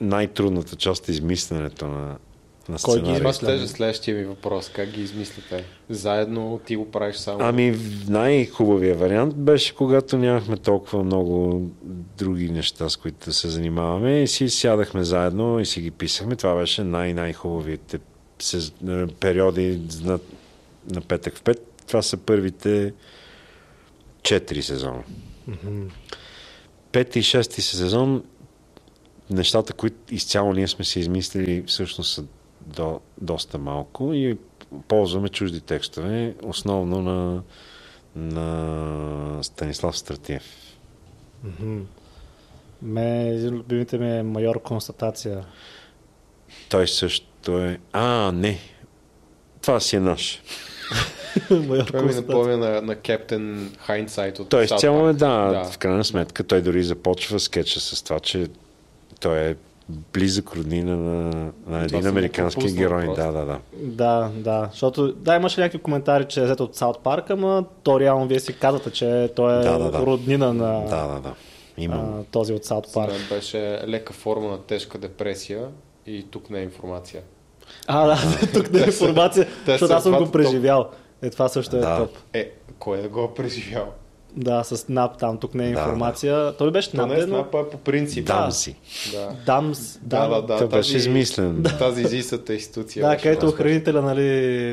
най-трудната част е измисленето на, на Кой ги сценария. Това измисля? ще е следващия ми въпрос. Как ги измислите? Заедно ти го правиш само? Ами най-хубавия вариант беше, когато нямахме толкова много други неща, с които да се занимаваме и си сядахме заедно и си ги писахме. Това беше най-най-хубавите е, периоди на, на петък в пет. Това са първите четири сезона. Пети и шести сезон нещата, които изцяло ние сме си измислили, всъщност са до, доста малко и ползваме чужди текстове, основно на, на Станислав Стратиев. Ме, един от любимите ми е майор констатация. Той също е... А, не. Това си е наш. (laughs) майор Това ми напомня на, на Кептен Хайнсайт от Той изцяло е, Park. да, в крайна сметка, той дори започва скетча с това, че той е близък роднина на, на един го американски герой. просто. Да, да, да. Да, да, защото да, имаше някакви коментари, че е взето от Саут Парк, ама то реално вие си казвате, че той е Да, да, да. роднина на Да, да, да. Имам. а, този от Саут Парк. мен беше лека форма на тежка депресия и тук не е информация. А, да, (laughs) тук не е информация, защото аз съм го преживял. Е, това също е Да. топ. Е, кой да го е преживял? Да, с НАП там, тук не е Да, информация. Той беше НАП, не е но... снапа, е по принцип. Дам си. Да. Дамс, Да, да, да. Той беше (laughs) тази- измислен. Тази изисата институция. Да, където охранителя, нали,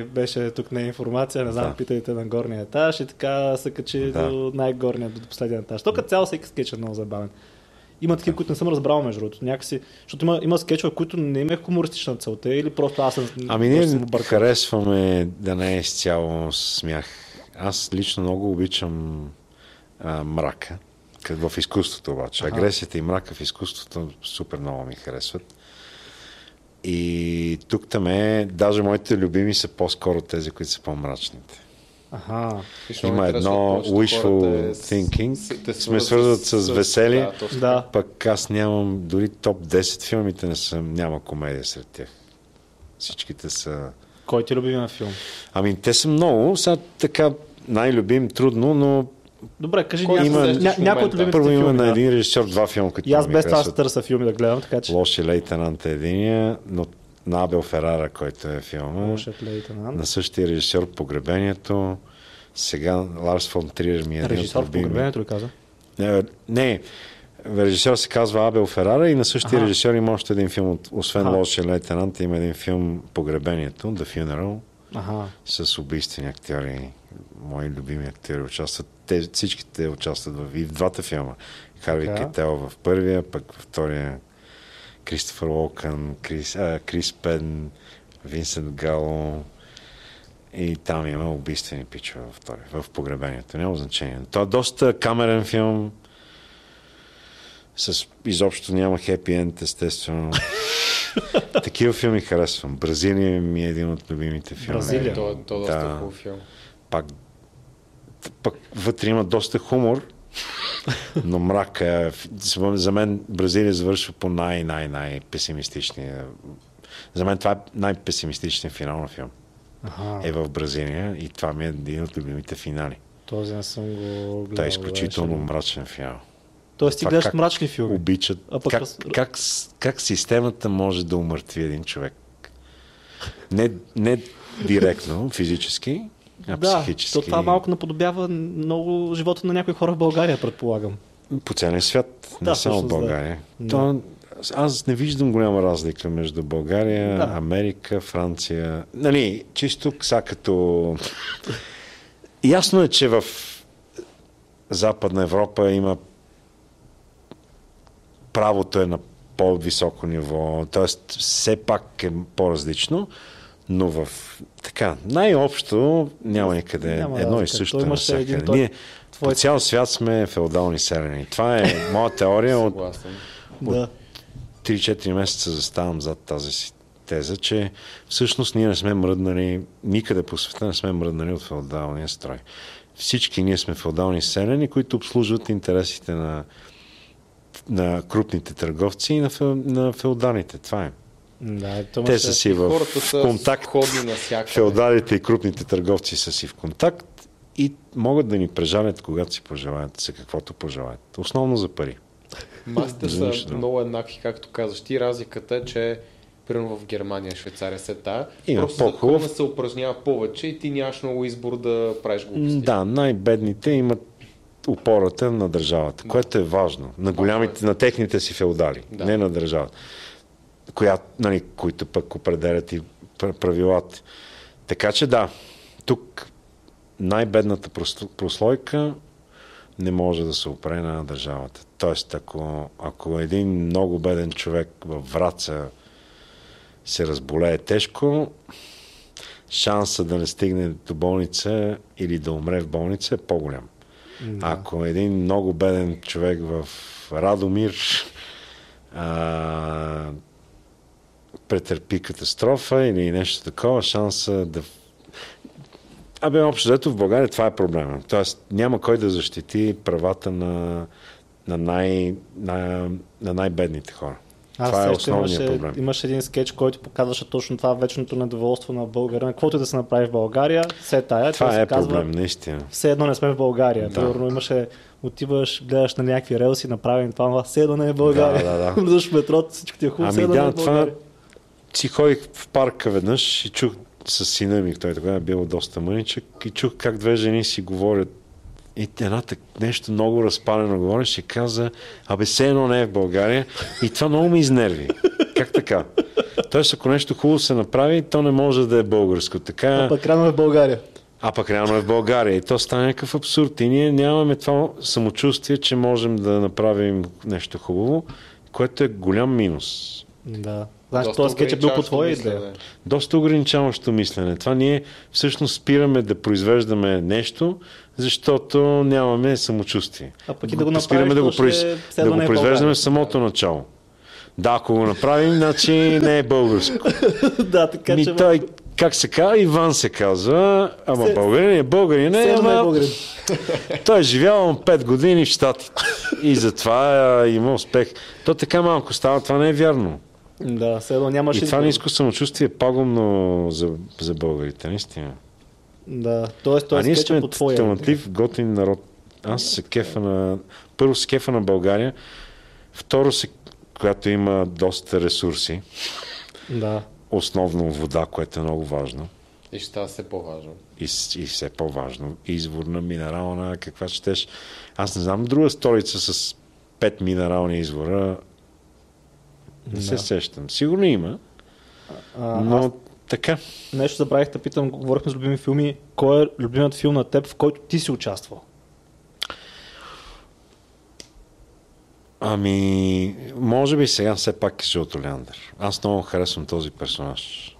беше тук не е информация, не знам, Да. питайте на горния етаж и така се качи Да. до най-горния, до последния етаж. То като цяло всеки скетч е много забавен. Има такива, които не съм разбрал между другото. Някакси, защото има, има скетчове, които не им е хумористична целта или просто аз съм. Ами ние харесваме да не е изцяло смях. Аз лично много обичам а, мрака. В изкуството обаче. Агресията и мрака в изкуството супер много ми харесват. И тук там е, даже моите любими са по-скоро тези, които са по-мрачните. Много Има едно повечето wishful хората е с- thinking, с- те сме свързват с веселие. Да, точно Да. Пък аз нямам, дори топ 10 филмите не съм, няма комедия сред тях. Всичките са... Кой ти е любимия филм? Ами те са много, сега така най-любим трудно, но Добре, кажи Кой има- ня, някой от любимите първо има на един режисьор два филма, които И аз без това се търся филми да гледам, така че... Лоши лейтенант е единия, но на Абел Ферара, който е филма. Лошият лейтенант. На същия режисьор Погребението. Сега Ларс фон Триер ми е един Режисьор в погребението ли каза? Не, не, режисьор се казва Абел Ферара и на същия Аха. режисьор има още един филм, освен Аха. Лошия лейтенант, има един филм Погребението, The Funeral, Аха. с убийствени актьори. Мои любими актьори участват. Те, всичките участват в, и в двата филма. Харви Така. Кетел в първия, пък във втория Кристофър Локън, Крис, а, Крис Пен, Винсент Гало. И там има убийствени пичове във втория, в погребението. Няма значение. Това е доста камерен филм. С изобщо няма хепи енд, естествено. (laughs) (laughs) Такива филми харесвам. Бразилия ми е един от любимите филми. Бразилия? То, то е доста Да. хубав филм. Пак, пак вътре има доста хумор, но мрак е. За мен Бразилия завършва по най-най-най-песимистичния. За мен това е най-песимистичният финал на филм. Аха. Е в Бразилия и това ми е един от любимите финали. Този не съм го гледал. Той е изключително беше. мрачен финал. Тоест ти Това гледаш мрачни филми. Обичат. А пък Как, раз- как, как системата може да умъртви един човек? Не, не директно, физически, а Да, психически. то това малко наподобява много живота на някои хора в България, предполагам. По целия свят, не Да, само в. България. Да. То, аз не виждам голяма разлика между България, Да. Америка, Франция. Нали, чисто са като... Ясно е, че в Западна Европа има правото е на по-високо ниво, т.е. все пак е по-различно, но в така, най-общо няма никъде Няма едно и разлика. също Той е имаше един навсякъде. той- Ние твой- по цял свят сме феодални селени. Това е моя теория. От. Да. 3-4 месеца заставам зад тази си теза, че всъщност ние не сме мръднали, никъде по света не сме мръднали от феодалния строй. Всички ние сме феодални селени, които обслужват интересите на, на крупните търговци и на, на феодалите. Това е. Да, Те са си в, контакт. Феодалите и крупните търговци са си в контакт и могат да ни прежалят, когато си пожелаят, за каквото пожелаят. Основно за пари. Масите са друго. много еднакви, както казваш ти. Разликата е, че примерно в Германия, Швейцария се тая. Има просто по-хубав. се упражнява повече и ти нямаш много избор да правиш глупости. Да, най-бедните имат опората на държавата, което е важно. На голямите, на техните си феодали, Да. не на държавата, коя, нали, които пък определят и пр- правилата. Така че да, тук най-бедната прос- прослойка не може да се опре на държавата. Тоест, ако, ако един много беден човек във Враца се разболее тежко, шанса да не стигне до болница или да умре в болница е по-голям. Да. Ако един много беден човек в Радомир а, претърпи катастрофа или нещо такова, шанса да... Абе, общо взето в България това е проблема. Тоест няма кой да защити правата на, на, най, на, на най-бедните хора. Аз това е основният имаше, проблем. Имаше един скетч, който показваше точно това вечното недоволство на България. Каквото и да се направи в България, се тая. Това се е казва, проблем, наистина. Все едно не сме в България. Да. Примерно имаше, отиваш, гледаш на някакви релси, направени това, това, все едно не е България. Да, да, да. (laughs) В метрото, всичко ти е хубаво, все Ами не е да, в това си ходих в парка веднъж и чух с сина ми, той тогава е бил доста мъничък, и чух как две жени си говорят. И едната нещо много разпалено говореше каза, абе все едно не е в България. И това много ме изнерви. Как така? Тоест, ако нещо хубаво се направи, то не може да е българско. Така, А пък рано е в България. а пък реално е в България. И то стане някакъв абсурд. И ние нямаме това самочувствие, че можем да направим нещо хубаво, което е голям минус. Да. Значи Доста този скетч е бил по твоя идея. доста ограничаващо мислене. Това ние всъщност спираме да произвеждаме нещо, защото нямаме самочувствие. А пък и да го Го спираме направиш, да го, произ... да го е произвеждаме в самото начало. Да, ако го направим, значи не е българско. (laughs) да, така Ми че... той, как се казва, Иван се казва, ама Все- българин е българин, е, не е ама българин. (laughs) той е живял 5 години в Штатите. И затова е, има успех. То така малко става, това не е вярно. Да, все едно нямаше... И това ниско самочувствие е пагубно за, за българите, наистина. Да, т.е. а този ние сме е по твоя идея. талантлив, готин народ. Аз се кефа на... Първо се кефа на България, второ се, която има доста ресурси, Да. основно вода, което е много важно И ще става все по-важно. и, и все по-важно. Изворна, минерална, каква щеш. Аз не знам друга столица с пет минерални извора. Не се Да. сещам. Сигурно има, А, но аз така. нещо забравих да питам, говорихме с любими филми, кой е любимият филм на теб, в който ти си участвал? Ами, може би сега все пак е Жълто Леандър. Аз много харесвам този персонаж.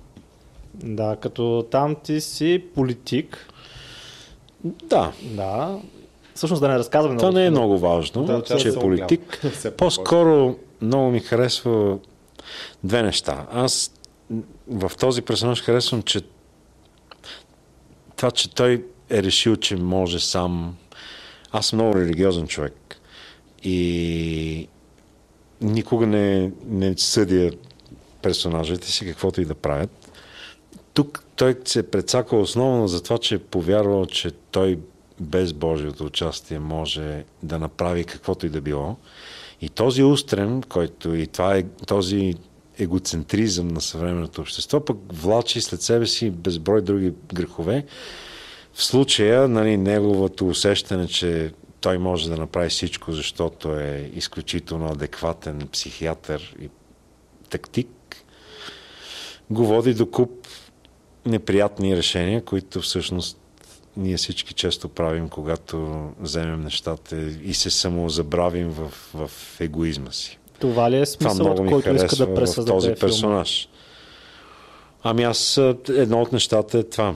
Да, като там ти си политик. Да, Да. Всъщност да не разказваме това не е много важно, Да, че е политик. По-скоро много ми харесва две неща. Аз в този персонаж харесвам, че това, че той е решил, че може сам. Аз съм много религиозен човек. И никога не, не съдя персонажите си, каквото и да правят. Тук той се прецакал основно за това, че е повярвал, че той без Божието участие може да направи каквото и да било. И този устрем, който и това е този егоцентризъм на съвременното общество, пък влачи след себе си безброй други грехове. В случая, нали, неговото усещане, че той може да направи всичко, защото е изключително адекватен психиатър и тактик, го води до куп неприятни решения, които всъщност ние всички често правим, когато вземем нещата и се самозабравим в, в егоизма си. Това ли е смисълът, който иска да този пресъздаде филма? персонаж. Ами аз едно от нещата е това.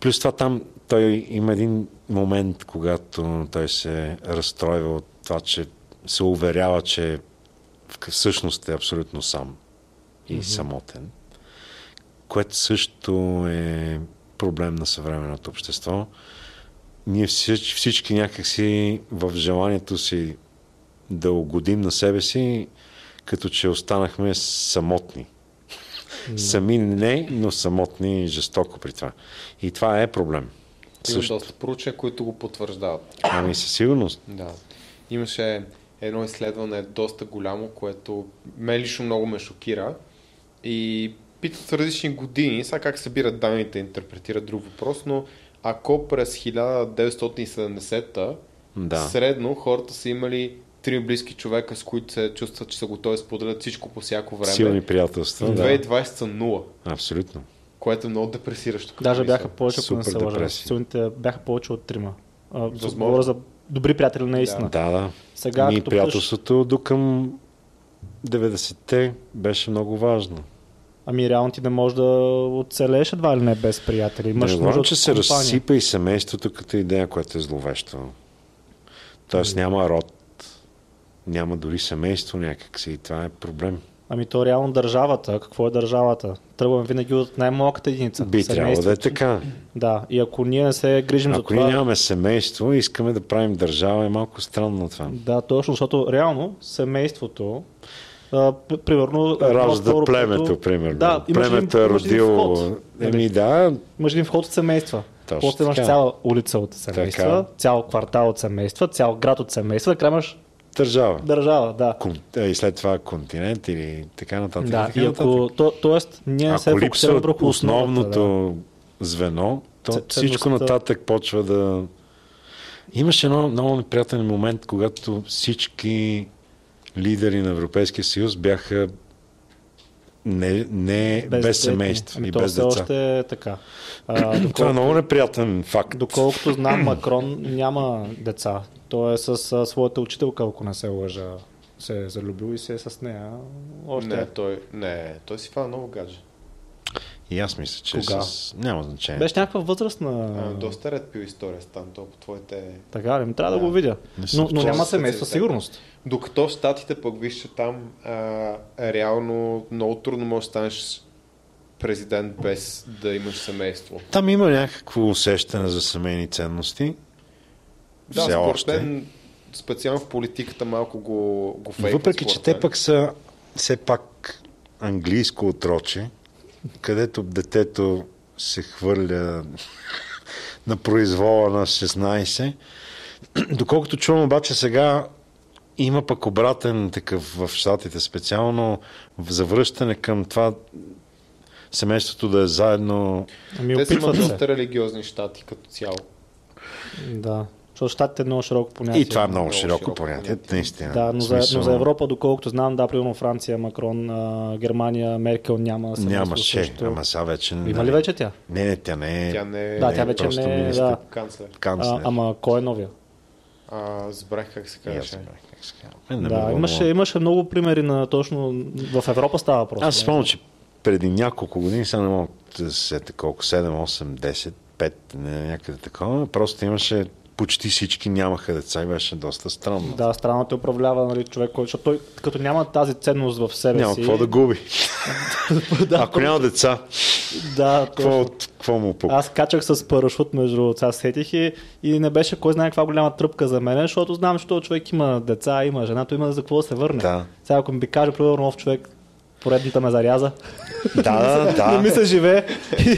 Плюс това там той има един момент, когато той се разстройва от това, че се уверява, че всъщност е абсолютно сам. и самотен, което също е проблем на съвременното общество. Ние всички, всички някакси в желанието си да угодим на себе си, като че останахме самотни. Сами не, но самотни жестоко при това. И това е проблем. Има Също. доста проучвания, които го потвърждават. Ами със сигурност. Да. Имаше едно изследване доста голямо, което мен лично много ме шокира. И питат различни години, сега как събират данните, интерпретират друг въпрос, но ако през 1970-та Да. средно хората са имали три близки човека, с които се чувстват, че са готови да споделят всичко по всяко време. Силни приятелства. Да. 2020 са нула, Абсолютно. което е много депресиращо. Даже бяха повече, ако не се лъжа. Силните бяха повече от трима. Говоря за добри приятели наистина. Да, да. Сега, Ние като приятелството до към 90-те беше много важно. Ами реално ти не можеш да оцелееш едва ли не без приятели. Имаш Не нужда от че се компания. разсипа и семейството като идея, което е зловещо. Тоест няма род, няма дори семейство някакси и това е проблем. Ами то реално държавата. Какво е държавата? Тръгваме винаги от най-малката единица. Би трябвало да е така. Да, и ако ние не се грижим за Ако това... ние нямаме семейство и искаме да правим държава, е малко странно това. Да, точно, защото реално семейството а, примерно... Ражда по-скоро племето, като- примерно. Да, Племето е родило... Еми да, Имаш един вход от семейства. Точно После имаш така. цяла улица от семейства, Така. цял квартал от семейства, цял град от семейства, накрая имаш държава. държава, да. Кон- И след това континент или така нататък. Да, така и ако, нататък. то, тоест, ние се Ако липсва фокусираме върху основното. основното звено, то Ц- всичко нататък почва да... Имаше едно много неприятен момент, когато всички лидери на Европейския съюз бяха не, не без, без семейство ами и без деца. още е така. А, Това е доколко, много неприятен факт. доколкото знам, Макрон няма деца. Той е с а, своята учителка, ако не се лъжа. Се е залюбил и се е с нея. Още. Не, той, не, той си фана много гадже. И аз мисля, че Кога? с... няма значение. Беше някаква възрастна. А, доста ред пил история стан, то по твоите... Така ли? Ми Трябва да, Да. го видя. Не Но, но няма семейство, със сигурност. Докато в Штатите пък виж, че там а, реално много трудно можеш да станеш президент без да имаш семейство. Там има някакво усещане за семейни ценности. Да, Все според още. мен, специално в политиката малко го, го фейкват. Въпреки, че те пък са все пак английско отроче, където детето се хвърля (laughs) на произвола на 16. (clears throat) Доколкото чувам обаче сега има пък обратен такъв в щатите специално в завръщане към това семейството да е заедно. Ами Те са има опитват се. доста религиозни щати като цяло. Да. Защото щатите е много широко понятие. И това е много много широко широко понятие, понятие. наистина. Да, но В за, смисъл, но за Европа, доколкото знам, да, примерно Франция, Макрон, а, Германия, Меркел няма Нямаше, също. ама сега вече... Има ли вече тя? Не, не, тя не е. Тя не е Да, тя вече не е, да. канцлер. Канцлер. А, ама кой е новия? А, забрах как се казваше. ме Да, имаше, имаше много примери на точно в Европа става въпрос. Аз спомням, че преди няколко години, сега не мога да се колко, 7, 8, 10, 5, не, някъде такова, просто имаше почти всички нямаха деца и беше доста странно. Да, страната управлява нали, човек, който, защото той като няма тази ценност в себе Няма си. какво да губи. (laughs) да, Ако няма деца, да, какво, какво му пука? Аз качах с парашут между сега сетих и, и не беше кой знае каква голяма тръпка за мен, защото знам, че този човек има деца, има жена, той има за какво да се върне. Да. Сега ако ми каже, примерно, нов човек, поредната ме заряза, Да, да, не ми да. се живее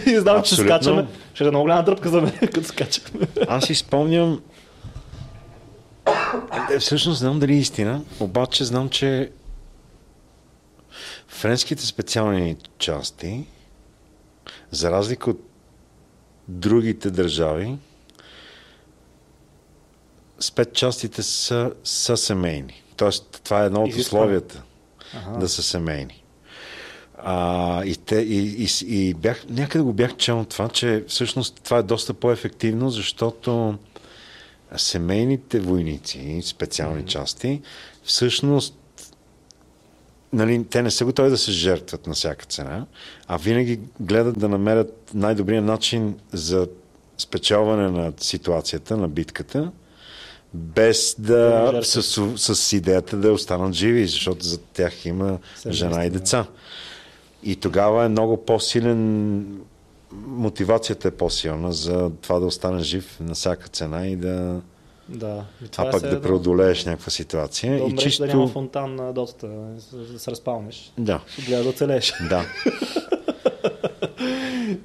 и, знам, че скачаме. Ще е много голяма тръпка за мен, като скачаме. Аз си спомням. Е, Всъщност знам дали е истина, обаче знам, че френските специални части, за разлика от другите държави, спецчастите са, са семейни. Тоест, това е едно от условията да са семейни. А, и, те, и, и, и бях, някъде го бях чел това, че всъщност това е доста по-ефективно, защото семейните войници, специални mm-hmm. части, всъщност нали, те не са готови да се жертват на всяка цена, а винаги гледат да намерят най-добрия начин за спечелване на ситуацията, на битката, без Да да, с, с идеята да останат живи, защото за тях има Семейство, жена и да. И тогава е много по-силен, мотивацията е по-силна за това да останеш жив на всяка цена и да, Да. И а това е пък все да едно преодолееш някаква ситуация. Да и умреш чисто... да няма фонтан на дотата, да се разпалнеш. Да, Ще гледаш да оцелеш. да. (laughs)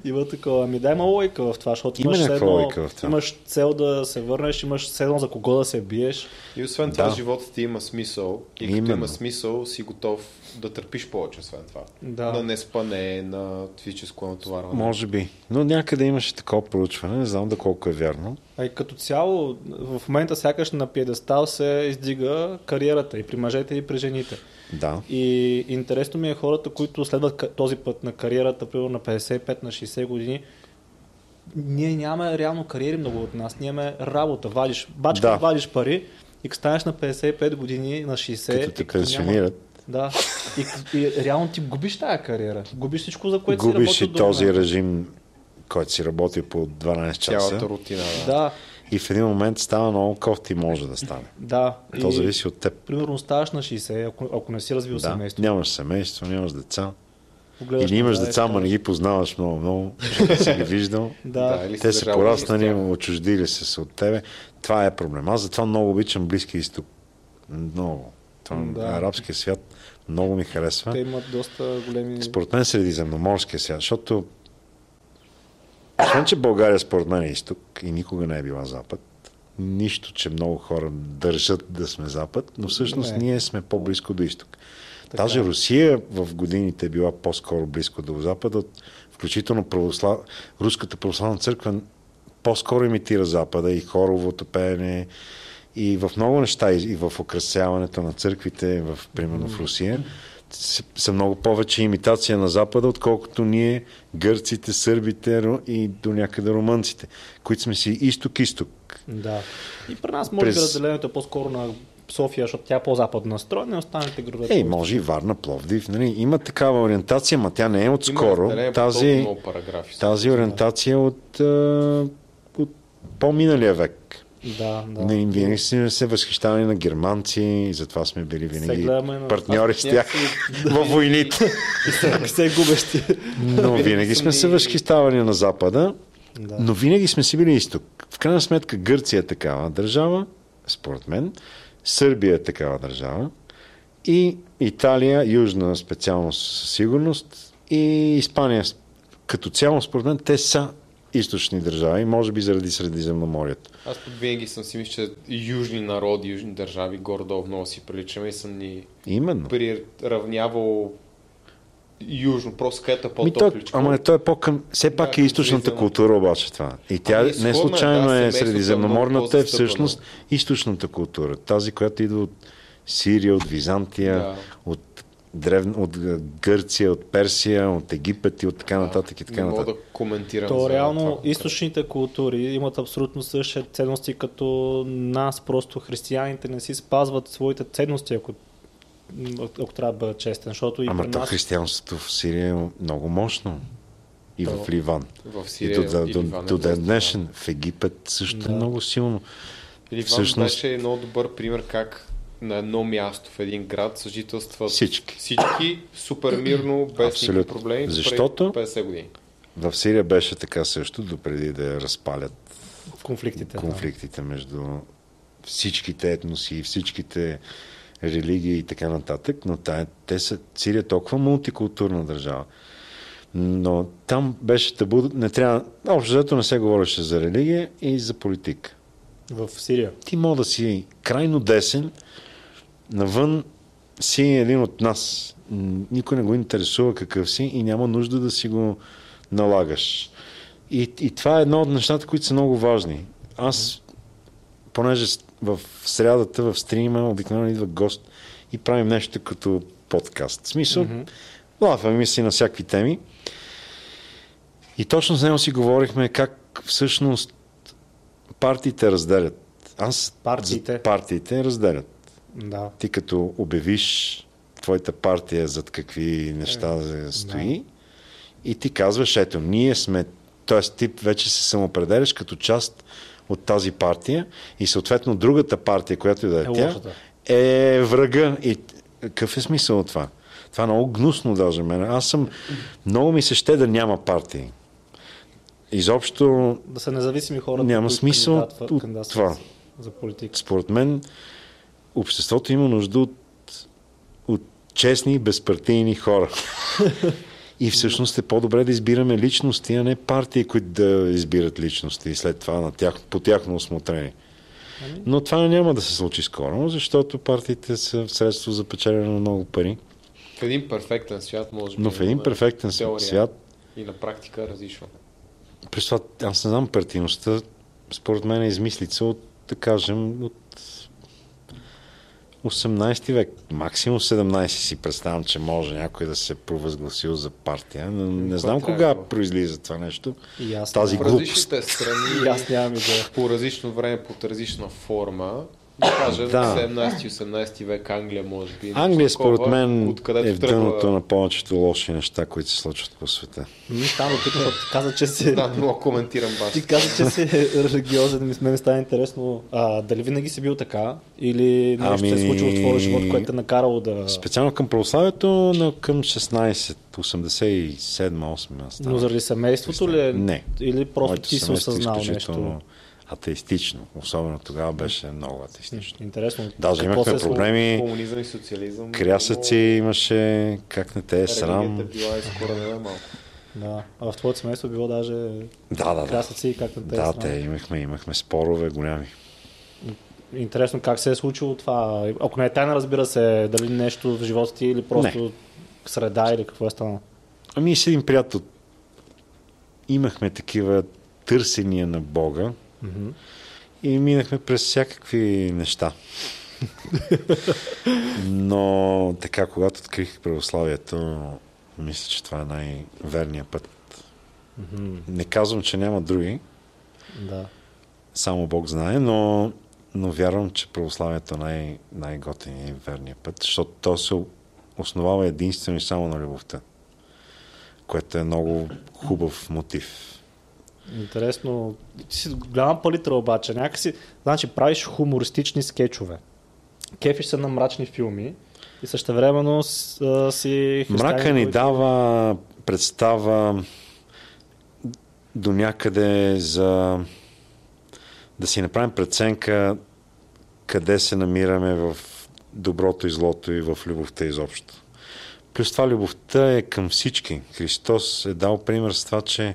Има такова. Ами да, има лойка в това, защото Има имаш, едно- логика в това. имаш цел да се върнеш, имаш едно за кого да се биеш. И освен това, Да. животът ти има смисъл. И като Именно. има смисъл, си готов да търпиш повече, освен това. Да. На неспане, на физическо натоварване. Може би. Но някъде имаше такова проучване, не знам доколко е вярно. А и като цяло, в момента сякаш на пиедестал се издига кариерата и при мъжете, и при жените. Да. И интересно ми е хората, които следват този път на кариерата, примерно на 55, на 60 години, ние нямаме реално кариери много от нас. Ние имаме работа, вадиш, бачка, Да. вадиш пари и като станеш на 55 години, на 60, Като те като няма- пенсионират, Да. И, и, реално ти губиш тая кариера. Губиш всичко, за което си губиш и този момента. режим, който си работи по 12 часа. Цялата рутина. Да. Да, И в един момент става много кофти може да стане. да. То И, зависи от теб. Примерно ставаш на 60, ако, ако не си развил Да. семейство. Нямаш семейство, нямаш деца. погледаш Или имаш и деца, казваш, не ги познаваш много, много, си ги виждал. (laughs) Да, Те са пораснали, отчуждили се са от тебе. Това е проблем. Аз затова много обичам Близки изток. Много. Това, Да. Арабския свят много ми харесва. те имат доста големи... Според мен средиземноморския свят, защото освен, че България според мен е изток и никога не е била запад, нищо, че много хора държат да сме запад, но всъщност Не. ние сме по-близко до изток. Така Даже. Русия в годините е била по-скоро близко до запада, включително православ... Руската православна църква по-скоро имитира запада и хоровото пеене и в много неща, и в украсяването на църквите, в, примерно в Русия, са много повече имитация на Запада, отколкото ние, гърците, сърбите ру- и до някъде румънците, които сме си изток-изток. Да. И при нас може През- разделението е по-скоро на София, защото тя е по-западно настроена и останалите градове. Ей, може и Варна, Пловдив. Нали? Има такава ориентация, ма тя не е Има отскоро. толкова Тази, тази ориентация от, от по-миналия век. Да, да. Не, винаги сме се възхищавали на германци и затова сме били винаги на- партньори с тях (laughs) във войните. (laughs) Все губещи. Но винаги сме се възхищавали на Запада, Да. но винаги сме си били изток. В крайна сметка Гърция е такава държава, според мен, Сърбия е такава държава и Италия, Южна специално със сигурност и Испания като цяло, според мен, те са източни държави, може би заради Средиземноморието. Аз пък винаги съм си мисля, че южни народи, южни държави горе-долу много си приличаме и съм ни Именно. приравнявал южно, просто където е по-топличко. ама той е по-към... Все пак Да, е източната култура обаче това. И тя Ами, не сходна е, случайно да, е е средиземноморната, е всъщност източната култура. Тази, която идва от Сирия, от Византия, Да. от, древн... от Гърция, от Персия, от Египет и от така нататък и така не мога нататък. да коментирам То за реално това. източните култури имат абсолютно същите ценности като нас, просто християните не си спазват своите ценности, ако, ако трябва да бъда честен, защото и Ама при то нас... християнството в Сирия е много мощно. И в То- Ливан. В И Сирия до, и до, Ливан е до ден днешен. В Египет също Да. е много силно. Ливан Всъщност- беше много добър пример как на едно място в един град съжителстват Всички. всички супер мирно, без никакви Абсолютно. проблеми. допреди Защото- 50 години. В Сирия беше така също, допреди да разпалят конфликтите. да. конфликтите между всичките етноси, всичките религии и така нататък, но тая, те са, Сирия е толкова мултикултурна държава. Но там беше табу, не трябва, общо взето не се говореше за религия и за политика. В Сирия. Ти мога да си крайно десен, навън си един от нас. Никой не го интересува какъв си и няма нужда да си го налагаш. И, и това е едно от нещата, които са много важни. Аз, понеже в срядата, в стрима, обикновено идва гост и правим нещо като подкаст. В смисъл, mm-hmm. лафаме си на всякакви теми. И точно с него си говорихме как всъщност партиите разделят. Аз Партиите? партиите разделят. Да. Ти като обявиш твоята партия зад какви неща да стои и ти казваш, ето, ние сме, т.е. ти вече се самоопределяш като част от тази партия и съответно другата партия, която и да е, Е тя, лошата. е врага. И какъв е смисъл от това? Това е много гнусно даже мен. Аз съм... Много ми се ще да няма партии. Изобщо, Да са независими хора. Няма смисъл от това. За политика. според мен, обществото има нужда от, от честни, безпартийни хора. И всъщност е по-добре да избираме личности, а не партии, които да избират личности и след това на тях, по тяхно осмотрение. Ами? Но това няма да се случи скоро, защото партиите са средство за печелене на много пари. В един перфектен свят, може би. Но в един перфектен теория свят, И на практика различно. през това, аз не знам, партийността, според мен е измислица от, да кажем, от 18 век. Максимум 17 си представям, че може някой да се провъзгласил за партия. Но не Кой знам трябва кога произлиза това нещо. И аз Тази глупост. различните (laughs) И страни, аз нямам идея. по различно време, под различна форма, да кажем, Да. 17-18 век Англия, може би. Англия, според мен, е в дъното на повечето лоши неща, които се случват по света. Ми стана тук, каза, че си... Да, много коментирам баш. Ти каза, че си религиозен, ми с мен става интересно. А, дали винаги си бил така? Или нещо се е Ами- случило в твоя живот, което е накарало да... Специално към православието, но към 16, 87-8 аз Но заради семейството ли? е? Не. Или просто Моето ти си е осъзнал нещо? Атеистично. Особено тогава беше много атеистично. Интересно. Даже Какво имахме се е проблеми. Комунизъм и социализъм. Крясъци имаше, как не те е срам. Била изкоренена малко. Да. А в твоето семейство било даже Да, да, да. красъци и как на те Да, е те имахме, имахме спорове голями. Интересно как се е случило това. Ако не е тайна, разбира се, дали нещо в живота ти или просто среда или какво е станало. Ами с един приятел имахме такива търсения на Бога И минахме през всякакви неща. Но така, когато открих православието, мисля, че това е най-верният път. Не казвам, че няма други, Да. само Бог знае, но, но вярвам, че православието е най- най-готиният и верният път, защото то се основава единствено и само на любовта, което е много хубав мотив. Интересно. Ти си голяма палитра обаче. Някакси, значи, правиш хумористични скетчове. Кефиш се на мрачни филми и същевременно си Мрака ни дава представа до някъде за да си направим преценка къде се намираме в доброто и злото и в любовта изобщо. Плюс това любовта е към всички. Христос е дал пример с това, че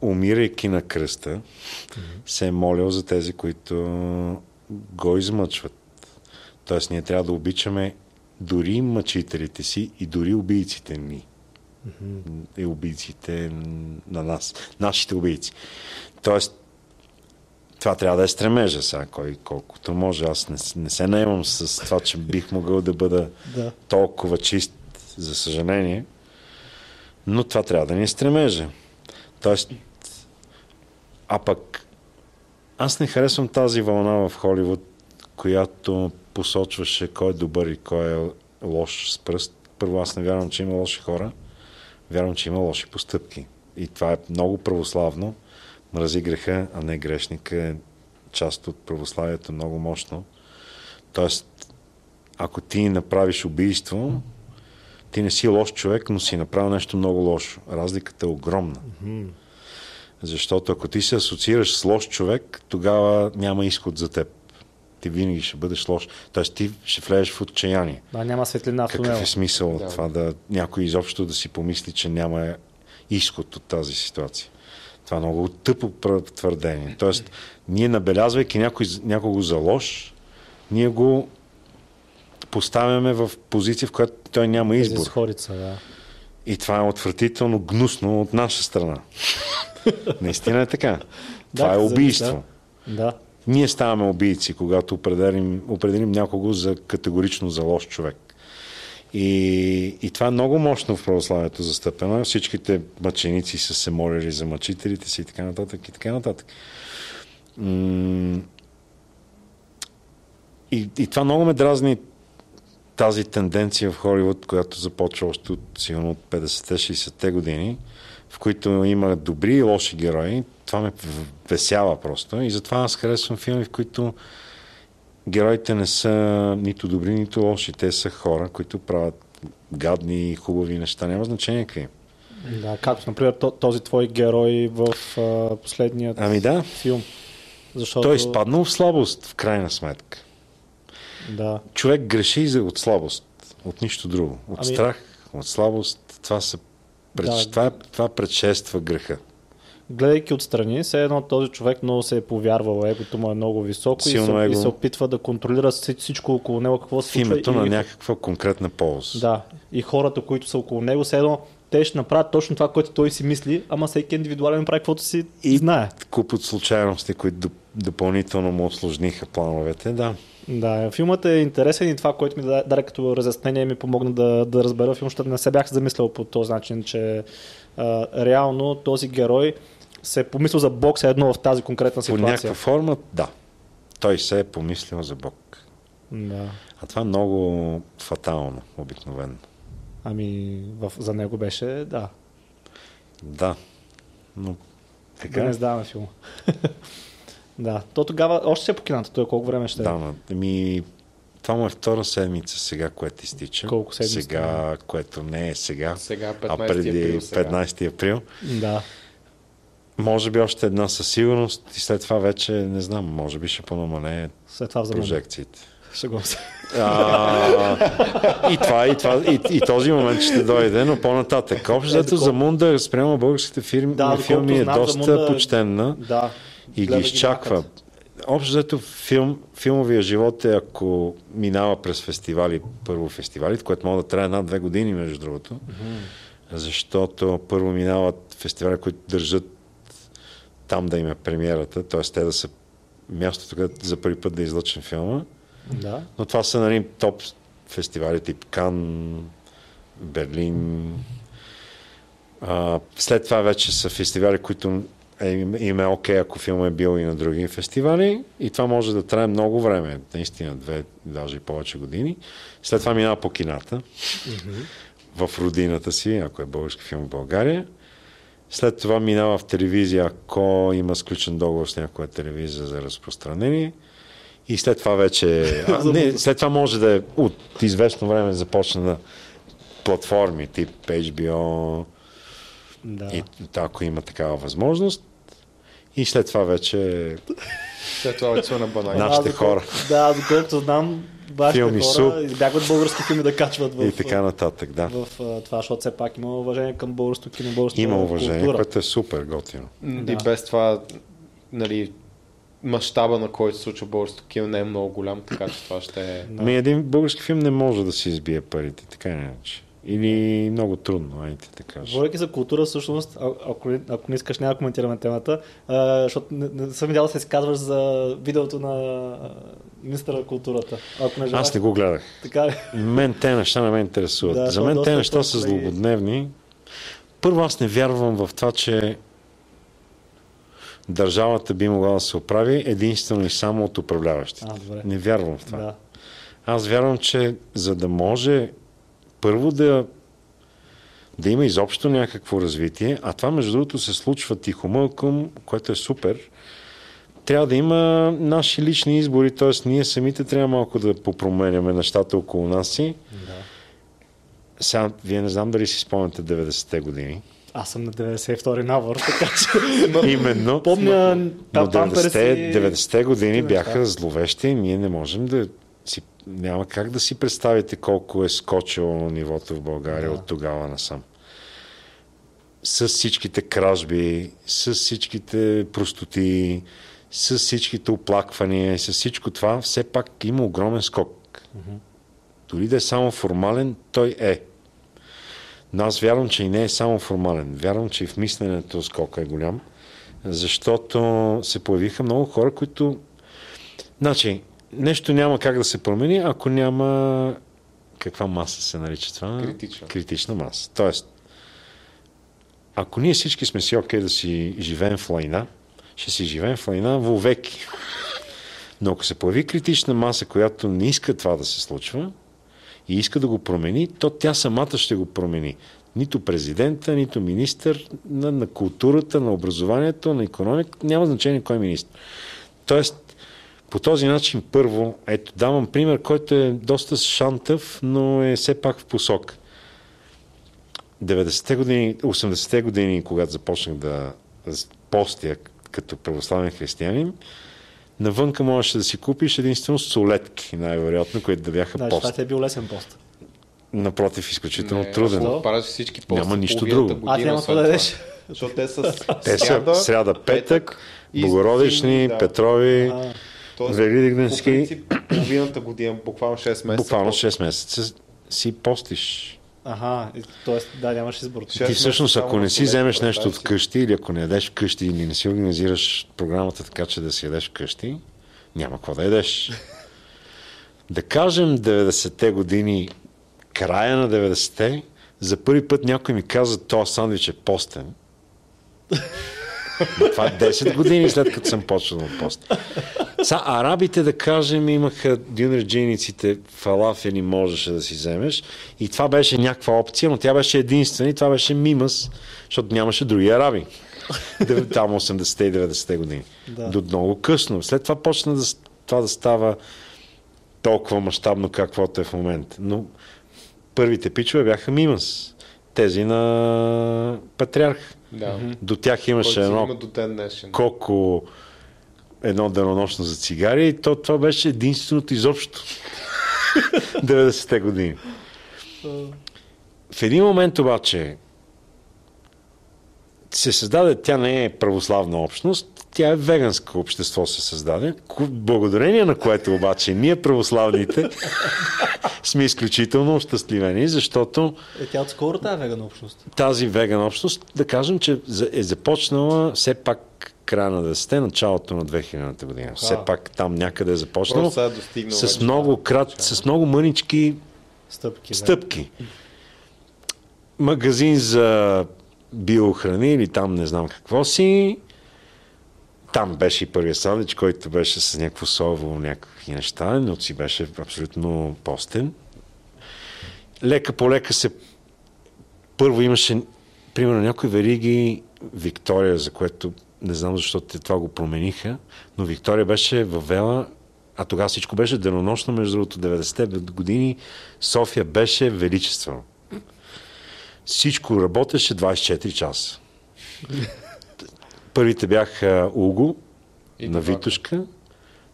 умирайки на кръста, се е молил за тези, които го измъчват. Тоест, ние трябва да обичаме дори мъчителите си и дори убийците ни. И убийците на нас. Нашите убийци. Тоест, това трябва да е стремежа сега, кой колкото може. Аз не, не се наемам с това, че бих могъл да бъда Да. толкова чист, за съжаление. Но това трябва да ни е стремежа. Тоест, а пък аз не харесвам тази вълна в Холивуд, която посочваше кой е добър и кой е лош с пръст. Първо, аз не вярвам, че има лоши хора. Вярвам, че има лоши постъпки. И това е много православно. Мрази греха, а не грешника е част от православието много мощно. Тоест, ако ти направиш убийство, ти не си лош човек, но си направил нещо много лошо. Разликата е огромна. Защото ако ти се асоциираш с лош човек, тогава няма изход за теб. Ти винаги ще бъдеш лош. Тоест ти ще влезеш в отчаяние. Да, няма светлина в Какъв е смисъл от Да. това да някой изобщо да си помисли, че няма изход от тази ситуация? Това е много тъпо твърдение. Тоест, ние набелязвайки някой, някого за лош, ние го поставяме в позиция, в която той няма Тези избор. сходица, да. И това е отвратително гнусно от наша страна. (laughs) Наистина е така. Това е за- убийство. Да. да. Ние ставаме убийци, когато определим, определим някого за категорично за лош човек. И, и това е много мощно в православието застъпено. Всичките мъченици са се молили за мъчителите си и така нататък и така нататък. И, и това много ме дразни тази тенденция в Холивуд, която започва още от, сигурно от 50-60-те години, в които има добри и лоши герои. Това ме весява просто. И затова аз харесвам филми, в които героите не са нито добри, нито лоши. Те са хора, които правят гадни и хубави неща. Няма значение какви. Да, както, например, то- този твой герой в а, последният Ами да, филм. Защото... той е изпаднал в слабост, в крайна сметка. Да. Човек греши от слабост, от нищо друго. От Ами- страх, от слабост. Това, пред... Да. това, е- това предшества греха. Гледайки отстрани, все едно този човек много се е повярвал, егото му е много високо и се, и его. се опитва да контролира всичко- около него, какво се В случва. името и, на някаква конкретна полза. Да, и хората, които са около него, все едно те ще направят точно това, което той си мисли, ама всеки индивидуален прави каквото си и... знае. Куп от случайности, които доп- допълнително му осложниха плановете. Да. Да, филмът е интересен и това, което ми даде като разяснение ми помогна да, да разбера филм, защото не се бях замислял по този начин, че а, реално този герой се е помислил за бокс едно в тази конкретна По ситуация. някаква форма, да. Той се е помислил за Бог. Да. А това е много фатално, обикновено. Ами, в, за него беше, да. Да. Но Да така. не сдаваме филма. (laughs) да, то тогава още се е по кината, той колко време ще е? Да, ма, ми, това му е втора седмица сега, което изтича. Колко седмици Сега, което не е сега, Сега а 15 преди април сега. 15 април. Да. Може би още една със сигурност и след това вече, не знам, може би ще понамалее След това прожекциите. Шегувам се. А, и, това, и, това, и, и този момент ще дойде, но по-нататък. Общо Е, за Мунда спрямо българските фирми, Да, филми е знам, доста Мунда- почтенна Да. И ги изчаква. Общо взето филм, филмовия живот е ако минава през фестивали, първо фестивалите, което може да трябва една-две години, между другото. Защото първо минават фестивали, които държат там да има премиерата, т.е. те да са мястото, където за първи път да излъчен филма. Да. Но това са нали, топ фестивали, тип Кан, Берлин. А, след това вече са фестивали, които е, им- е окей, ако филм е бил и на други фестивали. И това може да трае много време, наистина две, даже и повече години. След това минава по кината, в родината си, ако е български филм в България. След това минава в телевизия, ако има сключен договор с някоя телевизия за разпространение. И след това вече... А, (laughs) не, след това може да е от известно време започна на платформи тип HBO Да. и ако има такава възможност. И след това вече След това отива на банани. Да. нашите хора. Да, доколкото знам, вашите Филми, хора суп. избягват български филми да качват в, и така нататък, да. в, а, това, защото все пак има уважение към българското кино, българската Има уважение, култура. което е супер готино. Да. И без това, нали, мащаба, на който се случва българското кино, не е много голям, така че това ще е... Ами един български филм не може да си избие парите, така иначе. Или много трудно, айде да кажа. Говорейки за култура, всъщност, а- ако, не- ако не искаш, няма да коментираме темата, а, защото не, не съм видял да се изказваш за видеото на министъра на културата. Ако не желаеш, Аз не го гледах. така ли? Мен те неща не ме интересуват. Да, За мен те неща са злободневни. Първо аз не вярвам в това, че държавата би могла да се оправи единствено и само от управляващите. А, добре. Не вярвам в това. Да. Аз вярвам, че за да може първо да, да има изобщо някакво развитие, а това между другото се случва тихомълком, което е супер, трябва да има наши лични избори, т.е. ние самите трябва малко да попроменяме нещата около нас си. да. Сега, вие не знам дали си спомняте 90-те години. Аз съм на 92 набор, така че (laughs) Именно. помня Но пам- памперси 90-те, 90-те години бяха зловещи. Ние не можем да си... Няма как да си представите колко е скочило нивото в България Да. от тогава насам. С всичките кражби, с всичките простоти, с всичките оплаквания и с всичко това, все пак има огромен скок. Дори да е само формален, той е. Но аз вярвам, че и не е само формален. Вярвам, че и в мисленето скока е голям, защото се появиха много хора, които... Значи, нещо няма как да се промени, ако няма... Каква маса се нарича това? Критична. Критична маса. Тоест, ако ние всички сме си окей да си живеем в лайна, ще си живеем в лайна вовеки. Но ако се появи критична маса, която не иска това да се случва и иска да го промени, то тя самата ще го промени. Нито президента, нито министър на, на културата, на образованието, на економика, няма значение кой е министр. Тоест, по този начин, първо, ето, давам пример, който е доста шантъв, но е все пак в посок. 90-те години, 80-те години, когато започнах да постя като православен християнин, навънка можеше да си купиш единствено солетки, най-вероятно, които да бяха Значи, пост. това ти е бил лесен пост. Напротив, изключително Не, труден. Ако всички пости, Няма нищо друго. А, ти няма да това. ядеш. Защото те са Те са сряда, петък, и Богородични, да. Петрови, А, Тоест, Великденски. по принцип, половината година, буквално 6 месеца. буквално 6 месеца си постиш. Аха, и- т.е. да, нямаш избор. Ти всъщност, ако не си вземеш нещо от къщи или ако не ядеш вкъщи или не си организираш програмата така, че да си ядеш вкъщи, няма какво да ядеш. (laughs) Да кажем 90-те години, края на 90-те, за първи път някой ми каза, този сандвич е постен. (laughs) Това е 10 години след като съм почнал пост. Са, арабите, да кажем, имаха дюнерджийниците, фалафели можеше да си вземеш и това беше някаква опция, но тя беше единствена и това беше мимас, защото нямаше други араби. Там 80-те и 90-те години. Да. До много късно. След това почна да, това да става толкова мащабно, каквото е в момента. Но първите пичове бяха мимас. Тези на Патриарх. Да. До тях имаше едно има до ден днешен. коко едно денонощно за цигари и то, това беше единственото изобщо. (laughs) 90-те години. В един момент обаче се създаде, тя не е православна общност, тя е веганска общество се създаде, благодарение на което обаче ние православните (laughs) сме изключително щастливени, защото Е, тя отскоро тази вегана общност. тази веган общност, да кажем, че за- е започнала все пак края на 10-те, началото на 2000-та година. Все пак там някъде е започнало. Е С много, крат, с много мънички Стъпки. да. стъпки. Магазин за биохрани или там не знам какво си. Там беше и първият сандвич, който беше с някакво соево, някакви неща, но си беше абсолютно постен. Лека по лека се... Първо имаше, примерно, някои вериги Виктория, за което не знам защо те това го промениха, но Виктория беше въвела а тогава всичко беше денонощно, между другото, 90-те години София беше величествено. Всичко работеше 24 часа. Първите бяха Уго И на Дивака. Витушка.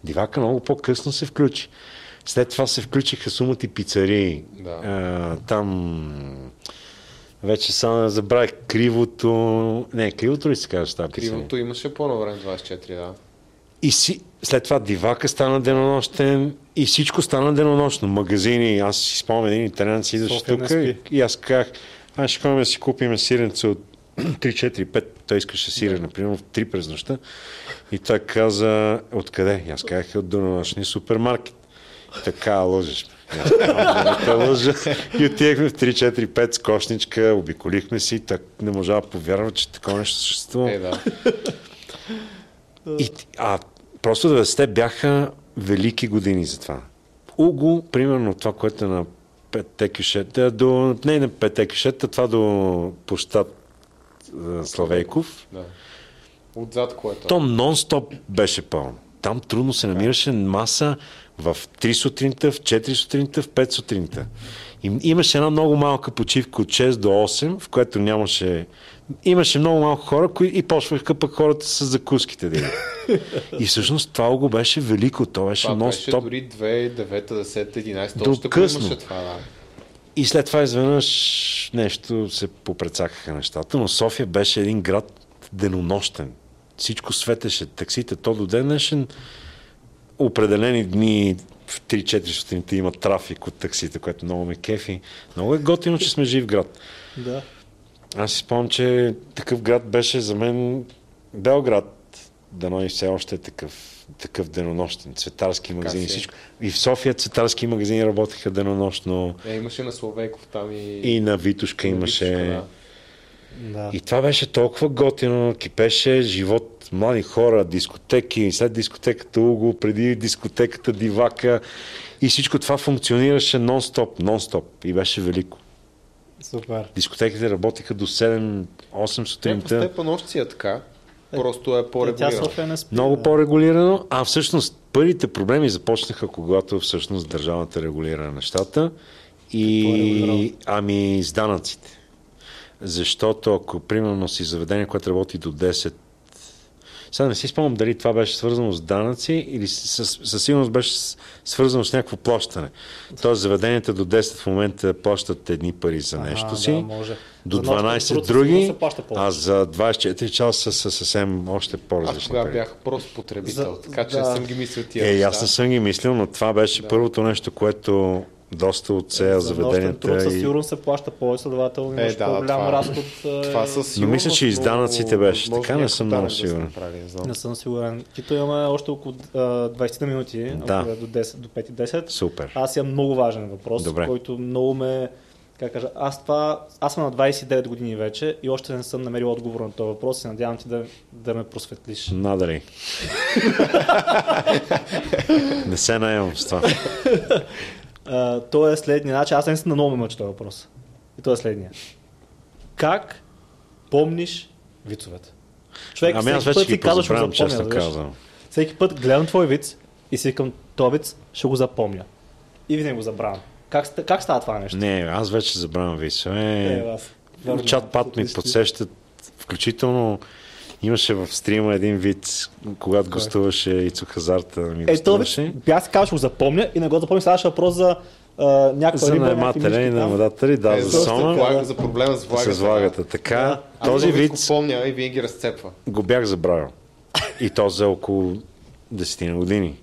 Дивака много по-късно се включи. След това се включиха сумати пицарии. Да. А, там вече само забравих кривото. Не, кривото ли се казва тази? Кривото имаше по време 24, да. И си, след това дивака стана денонощен и всичко стана денонощно. Магазини, аз си спомням един италианец идваше тук и, и аз казах, аз ще ходим да си купим сиренце от 3, 4, 5. Той искаше сирене, например, в 3 през нощта. И той каза, откъде? И аз казах, от денонощния супермаркет. И така, лъжеш. ме. И аз казвам, «Не те лъжа. И отивахме в 3, 4, 5 с кошничка, обиколихме си, так не можа да повярва, че такова нещо съществува. Е, да. И, а просто 90-те бяха велики години за това. Уго, примерно това, което е на петте кюшета, до, не на петте кюшета, това до площад Славейков, да. Отзад което? то нон-стоп беше пълно. Там трудно се намираше маса в 3 сутринта, в 4 сутринта, в 5 сутринта. И имаше една много малка почивка от 6 до 8, в което нямаше... Имаше много малко хора, кои и почваха пък хората с закуските идват. И всъщност това го беше велико. То беше Това нон-стоп. дори 2009, 10, 11, До още късно. имаше това, да. И след това изведнъж нещо се попрецакаха нещата, но София беше един град денонощен. Всичко светеше. Таксите, то до ден днешен определени дни в 3-4 сутринта има трафик от таксите, което много ме кефи. Много е готино, че сме жив град. Да. Аз си спомням, че такъв град беше за мен Белград. Дано и все още е такъв, такъв денонощен. Цветарски магазини, си е. всичко. И в София цветарски магазини работеха денонощно. Е, имаше на Словейков там и... И на Витушка и на имаше. Витушка, да. Да. И това беше толкова готино, кипеше живот, млади хора, дискотеки, след дискотеката Уго, преди дискотеката Дивака и всичко това функционираше нон-стоп, нон-стоп и беше велико. Супер. Дискотеките работиха до 7-8 Е, по сутринта. степен още си е така. Просто е по-регулирано. Спи. Много да. по-регулирано, а всъщност първите проблеми започнаха, когато всъщност държавата регулира нещата Какво е и ами с данъците. Защото ако примерно си заведение, което работи до 10 сега не си спомням дали това беше свързано с данъци или със, със сигурност беше свързано с някакво плащане. Тоест заведенията до 10 в момента плащат едни пари за нещо Ага, си, да, може. до За нощен 12 труд със сигурност други, а за 24 часа са съвсем още Аз по-различни тогава пари. бях просто потребител, За- така че да. не съм ги мислил тия Е, аз не съм ги мислил, но това беше Да. първото нещо, което доста За нощен труд заведенията. със И... сигурност се плаща повече, следователно Е, имаш да, да, по-голям това- разход. (laughs) е, Това със Но мисля, че и с сигурност, данъците беше може така, не съм много да сигурен. направили, не съм сигурен. Кито имаме още около а, 20 минути, Да. е до, 10, до 5 и 10. Супер. Аз имам много важен въпрос, Добре. който много ме... Как кажа, аз това, аз съм на 29 години вече и още не съм намерил отговор на този въпрос и надявам ти да, да ме просветлиш. Надали. (laughs) не се наемам с това. (laughs) А, то е следния. Значи аз наистина много ме мъчи този въпрос. И то е следния. Как помниш вицовете? Човек, Ами аз вече ги казваш, запомня, честно казвам. Всеки път гледам твой виц и си викам, този виц ще го запомня. И винаги го забравям. Как, как става това нещо? Не, аз вече забравям висове. Е, аз. Чат пат ми подсещат, включително имаше в стрима един вид, когато Кой? гостуваше Ицо Хазарта, ми Е, то аз си казвам, ще го запомня и не го запомня. Ставаше въпрос за а, някаква За наемателя и наемодатели, да, Е, за за, сома, влага, за проблема с влагата. с влагата. Така, Да. Този вид го помня и винаги разцепва. го бях забравил. И то за около 10 на години.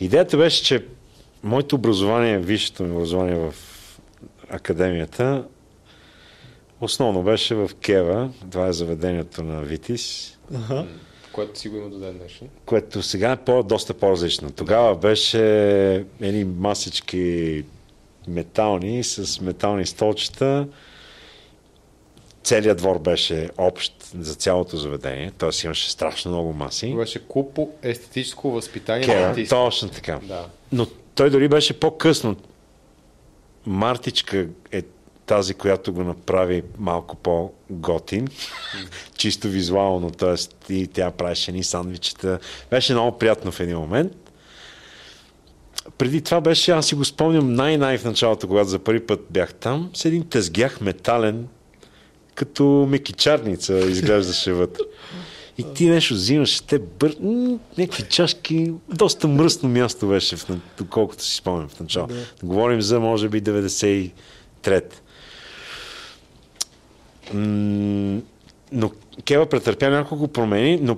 Идеята беше, че моето образование, висшето ми образование в академията, основно беше в Кева, това е заведението на Витис, Аха. Което си го има до ден днешен. което сега е по, доста по-различно. Тогава беше едни масички метални с метални столчета. Целият двор беше общ за цялото заведение, т.е. имаше страшно много маси. Беше клуб по естетическо възпитание на Кева, артисти. точно така. Да. Но той дори беше по-късно. Мартичка е тази, която го направи малко по-готин, чисто визуално, т.е. и тя правеше ни сандвичета. Беше много приятно в един момент. Преди това беше, аз си го спомням най-най в началото, когато за първи път бях там, с един тезгях метален, като мекичарница изглеждаше вътре. И ти нещо взимаш, те бър... някакви чашки, доста мръсно място беше, в... доколкото си спомням в начало. Да. Говорим за, може би, 93 М, Но Кева претърпя няколко промени, но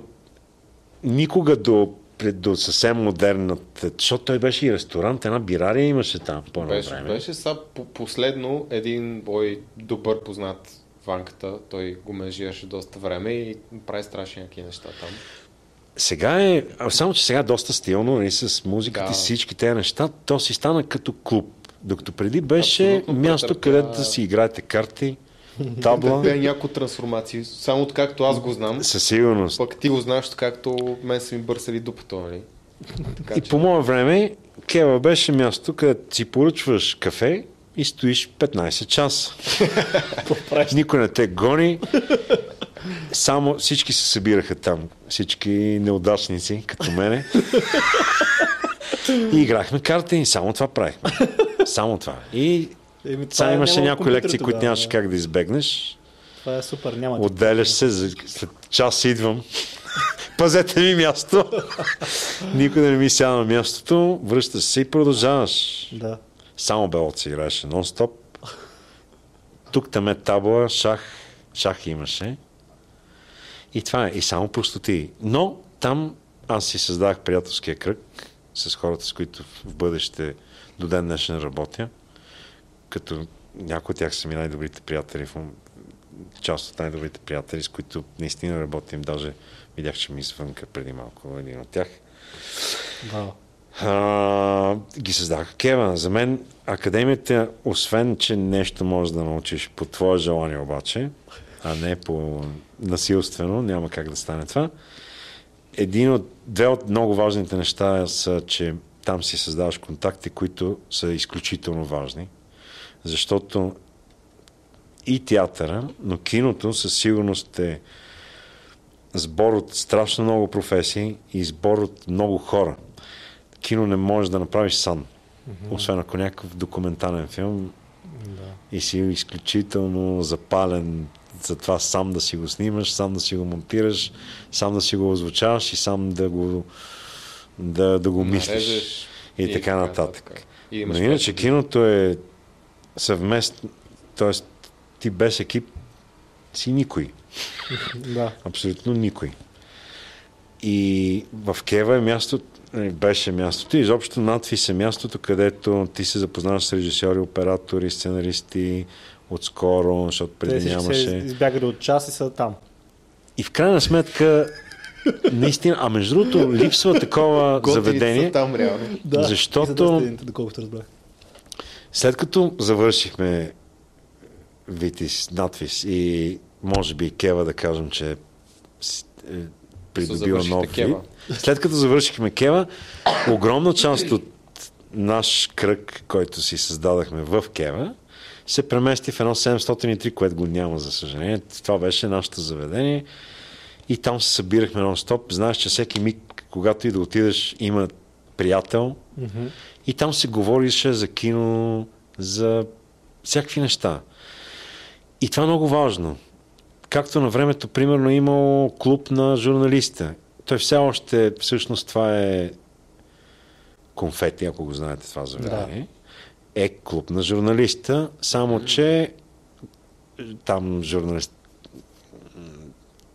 никога до, пред- до съвсем модерната, защото той беше и ресторант, една бирария имаше там по Беше, време. беше са по- последно един бой добър познат Ванката. Той го менжираше доста време и прави страшни яки неща там. Сега е, само че сега е доста стилно, нали, с музиката Да. и всички тези неща, то си стана като клуб. Докато преди беше Абсолютно място, претърпя- където да си играете карти, табла, Бе някои трансформации, само откакто аз го знам. със сигурност. Пък ти го знаеш, както мен са ми бърсали дупата, нали? Така, И по мое време, Кева беше място, където си поръчваш кафе и стоиш 15 часа. (laughs) Никой не те гони. Само всички се събираха там. Всички неудачници, като мене. (laughs) И играхме карти и само това правихме. Само това. И Еми, сега е, имаше някои лекции, които нямаше да. как да избегнеш. Това е супер, няма. Отделяш се, за- след час идвам. Пазете ми място. Никой да не ми сяда на мястото. Връщаш се и продължаваш. Да. Само белоци играеше нон-стоп. Тук там е табла, шах, шах имаше. И това е. И само простоти. Но там аз си създах приятелския кръг с хората, с които в бъдеще до ден днешен работя. Като някои от тях са ми най-добрите приятели, част от най-добрите приятели, с които наистина работим. Даже видях, че ми звънка преди малко един от тях. Вау. А, ги създах Кева. За мен академията, освен, че нещо можеш да научиш по твое желание обаче, а не по насилствено, няма как да стане това. Един от, две от много важните неща са, че там си създаваш контакти, които са изключително важни, защото и театъра, но киното със сигурност е сбор от страшно много професии и сбор от много хора. Кино не можеш да направиш сам. Освен ако някакъв документален филм Да. и си изключително запален за това сам да си го снимаш, сам да си го монтираш, сам да си го озвучаваш и сам да го, да, да го мислиш. Нарежеш И, така нататък. И Но иначе киното е съвместно, т.е. ти без екип си никой. (laughs) Да. Абсолютно никой. И в Кева е мястото, е, беше мястото, и изобщо надфис е мястото, където ти се запознаваш с режисьори, оператори, сценаристи отскоро, защото Те преди се нямаше. избягали от час и са там. И в крайна сметка, (laughs) наистина, а между другото, липсва такова заведение, са там реално. Да, Защото- едните, доколкото разбрах. След като завършихме Витис, надвис и може би Кева да кажем, че е придобила нов вид. След като завършихме Кева, огромна част от наш кръг, който си създадахме в Кева, се премести в едно 703, което го няма, за съжаление. Това беше нашето заведение. И там се събирахме нон-стоп. Знаеш, че всеки миг, когато и да отидеш, има приятел. И там се говорише за кино, за всякакви неща. И това е много важно. Както на времето, примерно, е имало клуб на журналиста. Той все още, всъщност, това е конфети, ако го знаете това заведение. Е клуб на журналиста, само че там журналист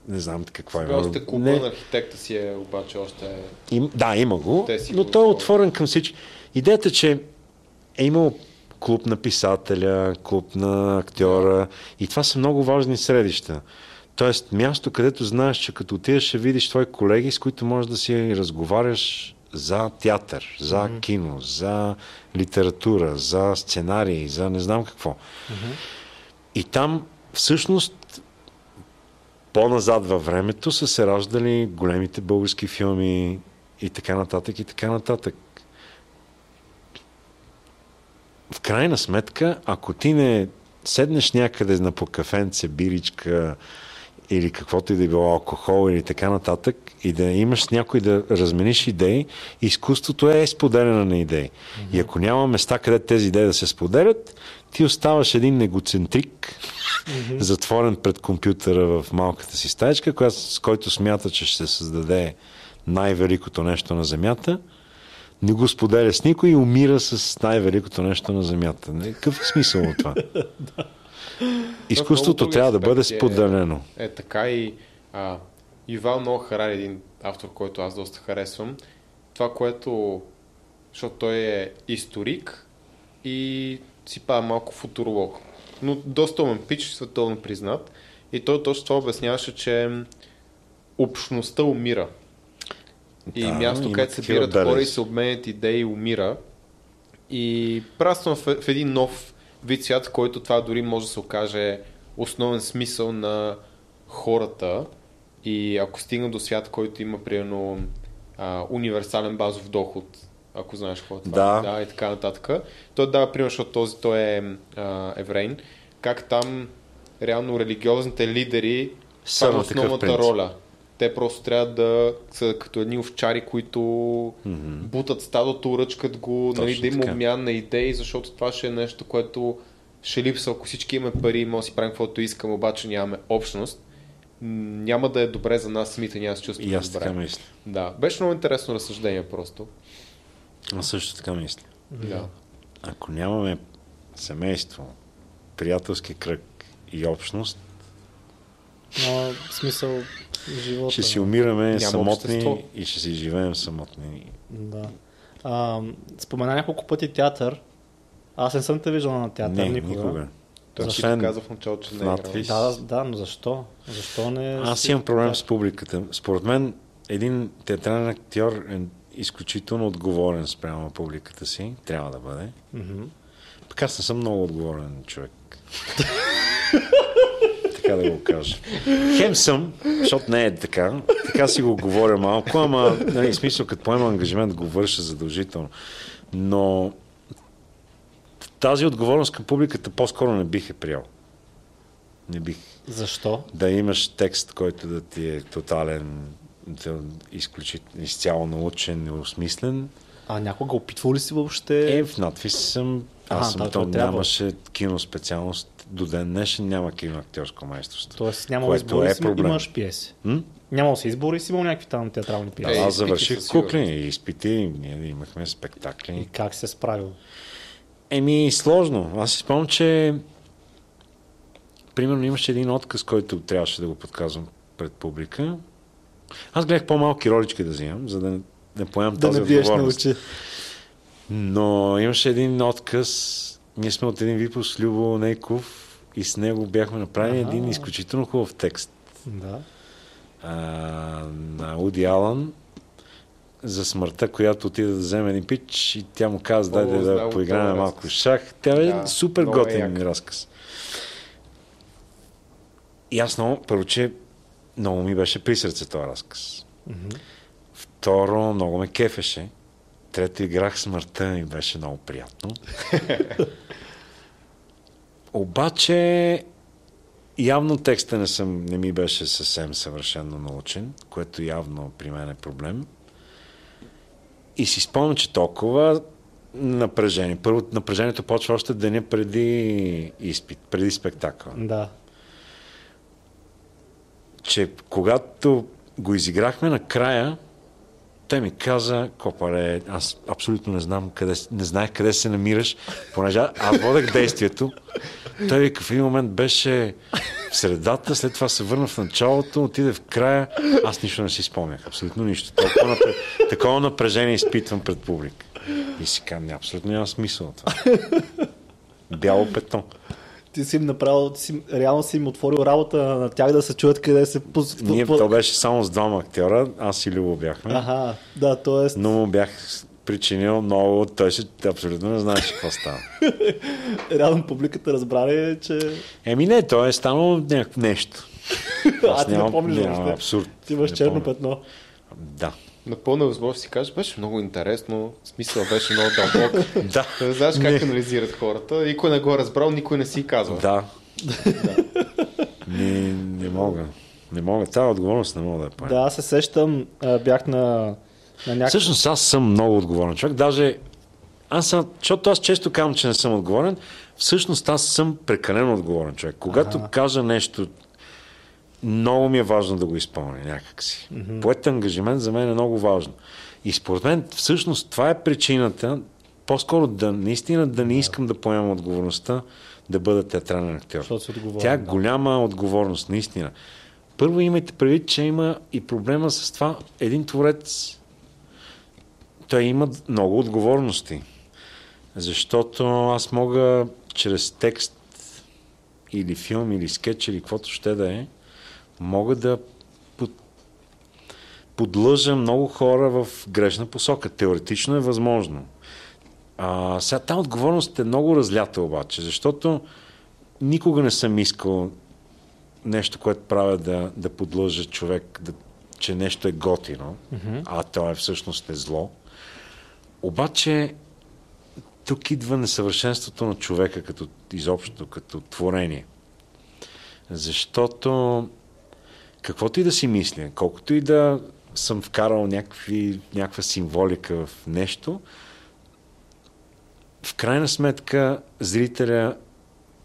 не знам каква е. Още клуба Не, на архитекта си е, обаче още е... им, да, има го, но той е отворен към всички. Идеята, че е имал клуб на писателя, клуб на актьора и това са много важни средища. Тоест място, където знаеш, че като отидеш ще видиш твои колеги, с които можеш да си разговаряш за театър, за mm-hmm. кино, за литература, за сценарии, за не знам какво. Mm-hmm. И там всъщност по-назад във времето са се раждали големите български филми и така нататък, и така нататък. В крайна сметка, ако ти не седнеш някъде на по кафенце, биричка или каквото и да е било алкохол или така нататък и да имаш с някой да размениш идеи, изкуството е споделяне на идеи. Mm-hmm. И ако няма места, къде тези идеи да се споделят, ти оставаш един негоцентрик, mm-hmm. затворен пред компютъра в малката си стаечка, която, с който смята, че ще се създаде най-великото нещо на Земята, не го споделя с никой и умира с най-великото нещо на Земята. Какъв е смисъл от това? (laughs) Изкуството трябва да бъде е- споделено. Е така и а, Ивал Нох Харари, един автор, който аз доста харесвам. Това, което... Защото той е историк и си пада малко футуролог. Но доста умен пич, световно признат. И той точно това обясняваше, че общността умира. И Да, място, където се събират хора и се обменят идеи, умира. И праствам в, в един нов вид свят, в който това дори може да се окаже основен смисъл на хората. И ако стигна до свят, който има, примерно, а, универсален базов доход, ако знаеш какво е това, Да. да и така нататък, той дава пример, защото този той е а, еврейн, как там реално религиозните лидери Са на основната роля. Те просто трябва да са като едни овчари, които mm-hmm. бутат стадото, ръчкат го, нали, Точно да има обмян на идеи, защото това ще е нещо, което ще липсва. Ако всички имаме пари, може да си правим каквото искаме, обаче нямаме общност, няма да е добре за нас самите, няма да се чувстваме И аз добре. така мисля. Да, беше много интересно разсъждение просто. Аз също така мисля. Да. Ако нямаме семейство, приятелски кръг и общност, Но в смисъл живота. ще си умираме Няма самотни общество. и ще си живеем самотни. Да. А, спомена няколко пъти театър. Аз не съм те виждал на театър не, никога. никога. Той Освен каза в началото, че не е. Да, да, да, но защо? Защо не... Аз си имам проблем с публиката. Според мен един театрален актьор е изключително отговорен спрямо публиката си. Трябва да бъде. Мгм. Пък аз не съм много отговорен човек. така да го кажа. Хем съм, защото не е така. Така си го говоря малко, ама нали, смисъл, като поема ангажимент, го върша задължително. Но тази отговорност към публиката по-скоро не бих е приял. Не бих. Защо? Да имаш текст, който да ти е тотален, изключително, изцяло научен и осмислен. А някога опитвал ли си въобще? Е, в надпис съм. Аз съм, да, то нямаше кино специалност. До ден днешен няма кино актьорско майсторство. Тоест няма избори е си, проблем. имаш пиеси. М? Нямал си избори си, имал някакви там театрални Да, пиеси. Е, аз изпити завърших със сигурност. кукли и изпити, ние имахме И спектакли. как се е справил? Еми, сложно. Аз си спомням, че примерно имаше един отказ, който трябваше да го подказвам пред публика. Аз гледах по-малки ролички да взимам, за да не, не поемам Да тази не биеш на очи. Но имаше един отказ. Ние сме от един випуск с Любо Нейков и с него бяхме направили Аха. един изключително хубав текст Да. а, на Уди Алън за смъртта, която отиде да вземе един пич и тя му каза, дай да, да поиграем този малко шах. Тя е Да, супер е готин як. разказ. И аз много, първо, че много ми беше при сърце този разказ. Второ, много ме кефеше. Трето, играх смъртта и беше много приятно. (laughs) Обаче, явно текста не, съм, не ми беше съвсем съвършенно научен, което явно при мен е проблем. И си спомням, че толкова напрежение. Първо, напрежението почва още деня преди изпит, преди спектакъл. Да. Че когато го изиграхме накрая, той ми каза, Копале, аз абсолютно не знам къде, не знаех къде се намираш, понеже аз водех действието. Той вика, в един момент беше в средата, след това се върна в началото, отиде в края. Аз нищо не си спомнях, абсолютно нищо. Толкова напр... Такова напрежение изпитвам пред публика. И си казвам, абсолютно няма смисъл това. Бяло петно. Ти си им направил, ти си, реално си им отворил работа на тях да се чуят къде се... Ние, то беше само с двама актьора, аз и Любо бяхме. Аха, да, т.е. Но му бях причинил много, той ще абсолютно не знаеше какво става. (laughs) реално публиката разбра ли, че... Еми не, то е станало някакво нещо. (laughs) А, ти не помниш нямам въобще. абсурд. Ти имаш черно помня. петно. Да. Напълно е възможно да си кажеш, беше много интересно, смисъл беше много дълбок. Да. (laughs) Да знаеш как анализират хората. Никой не го е разбрал, никой не си казва. Да. (laughs) не, не мога. Не мога. Тази отговорност не мога да я поема. Да, аз се сещам, бях на, на някакъв... Всъщност аз съм много отговорен човек. Даже аз съм, защото аз често казвам, че не съм отговорен, всъщност аз съм прекалено отговорен човек. Когато Аха. кажа нещо, много ми е важно да го изпълня някакси. Mm-hmm. Поет ангажимент за мен е много важно. И според мен, всъщност, това е причината, по-скоро да наистина да не искам да поемам отговорността да бъда театрален актьор. Тя е да. голяма отговорност, наистина. Първо имайте предвид, че има и проблема с това. Един творец, той има много отговорности. Защото аз мога чрез текст или филм, или скетч, или каквото ще да е, мога да под... подлъжа много хора в грешна посока. Теоретично е възможно. А, сега тази отговорност е много разлята обаче, защото никога не съм искал нещо, което правя да, да подлъжа човек, да, че нещо е готино, mm-hmm. а то е всъщност е зло. Обаче тук идва несъвършенството на човека като изобщо, като творение. Защото каквото и да си мисля, колкото и да съм вкарал някакви, някаква символика в нещо, в крайна сметка зрителя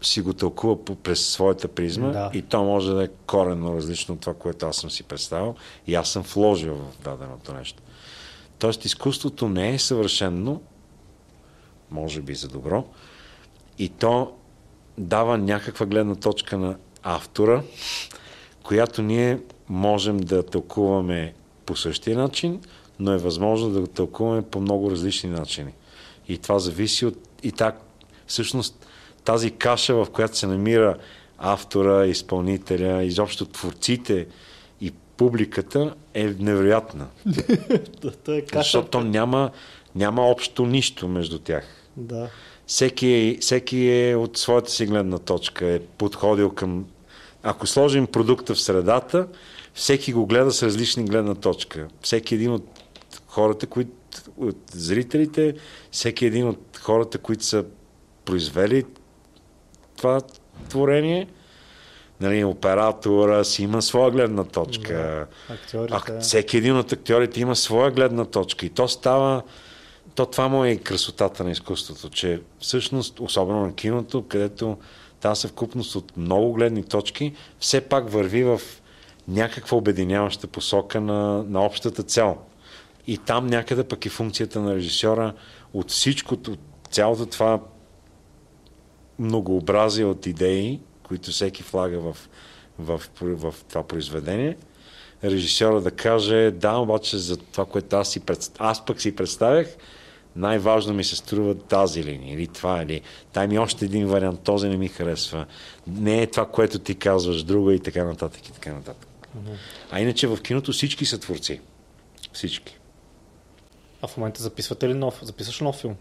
си го тълкува по- през своята призма Да. и то може да е коренно различно от това, което аз съм си представил и аз съм вложил в даденото нещо. Тоест изкуството не е съвършено, може би за добро, и то дава някаква гледна точка на автора, която ние можем да тълкуваме по същия начин, но е възможно да го тълкуваме по много различни начини. И това зависи от... И так, всъщност, тази каша, в която се намира автора, изпълнителя, изобщо творците и публиката е невероятна. (laughs) Той е. Защото няма, няма общо нищо между тях. Да. Всеки е, всеки е от своята си гледна точка, е подходил към... Ако сложим продукта в средата, всеки го гледа с различни гледна точка. Всеки един от хората, които от зрителите, всеки един от хората, които са произвели това творение, нали, оператора си има своя гледна точка. Актьорите. А, всеки един от актьорите има своя гледна точка и то става, то това му е и красотата на изкуството, че всъщност, особено на киното, където тази съвкупност от много гледни точки, все пак върви в някаква обединяваща посока на, на общата цел. И там някъде пък и функцията на режисьора от всичкото, от цялото това многообразие от идеи, които всеки влага в, в, в, в това произведение, режисьора да каже, да, обаче за това, което аз, си аз пък си представях, най-важно ми се струва тази линия или това, или тай ми още един вариант, този не ми харесва. Не е това, което ти казваш, друга и така нататък и така нататък. А иначе в киното всички са творци. Всички. А в момента записвате ли нов? Записваш нов филм?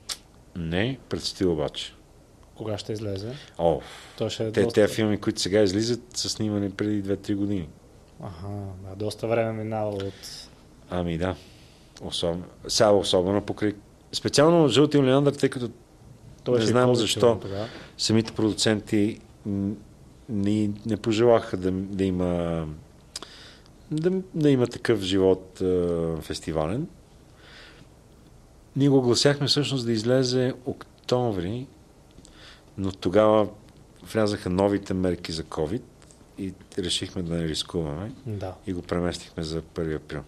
Не, предстои обаче. Кога ще излезе? О, Той ще е те, доста... те филми, които сега излизат, са снимани преди 2-3 години. Ага, да, доста време минава от... Ами да. Особено, сега особено покрай... Специално Жълти Олеандър, тъй като Той Не знам защо. тогава. самите продуценти не, не пожелаха да, да има да, да има такъв живот е, фестивален. Ние го огласяхме всъщност да излезе октомври, но тогава влязаха новите мерки за COVID и решихме да не рискуваме Да. и го преместихме за 1 април.